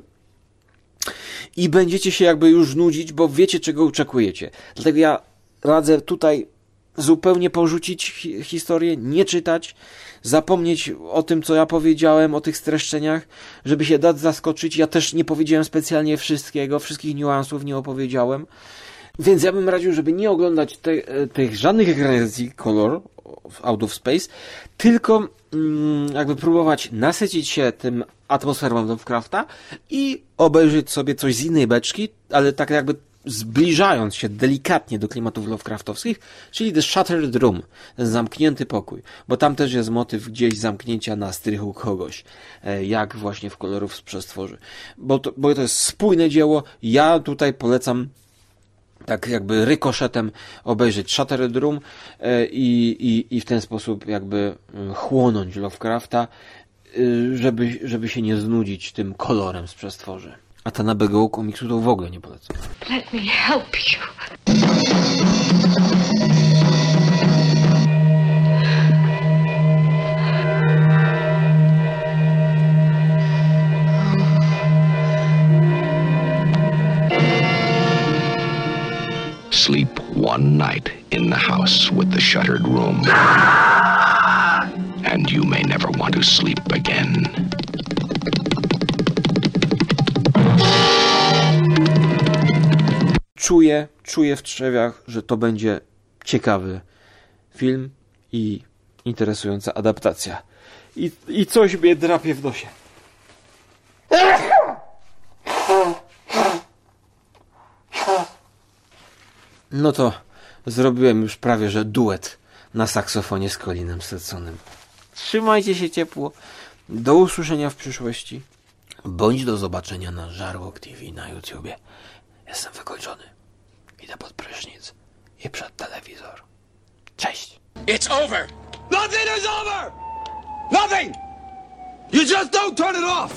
i będziecie się jakby już nudzić, bo wiecie, czego oczekujecie. Dlatego ja radzę tutaj zupełnie porzucić hi historię, nie czytać, zapomnieć o tym, co ja powiedziałem, o tych streszczeniach, żeby się dać zaskoczyć. Ja też nie powiedziałem specjalnie wszystkiego, wszystkich niuansów nie opowiedziałem. Więc ja bym radził, żeby nie oglądać te, tych żadnych ekranizacji kolor Out of Space, tylko mm, jakby próbować nasycić się tym atmosferą Lovecrafta i obejrzeć sobie coś z innej beczki, ale tak jakby zbliżając się delikatnie do klimatów Lovecraftowskich, czyli The Shattered Room, zamknięty pokój, bo tam też jest motyw gdzieś zamknięcia na strychu kogoś, jak właśnie w kolorów z przestworzy. Bo to, bo to jest spójne dzieło, ja tutaj polecam tak jakby rykoszetem obejrzeć Shattered Room i, i, i w ten sposób jakby chłonąć Lovecrafta, żeby, żeby się nie znudzić tym kolorem z przestworzy. A ta na BGU komiksu to w ogóle nie polecam. Let me help you. Sleep one night in the house with the shuttered room. And you may never want to sleep again. Czuję, czuję w trzewiach, że to będzie ciekawy film i interesująca adaptacja. I, i coś mnie drapie w nosie. No to zrobiłem już prawie, że duet na saksofonie z Colinem Stetsonem. Trzymajcie się ciepło. Do usłyszenia w przyszłości. Bądź do zobaczenia na Żarłok TV na YouTubie. Jestem wykończony. Idę pod prysznic i przed telewizor. Cześć! It's over! Nothing is over! Nothing! You just don't turn it off!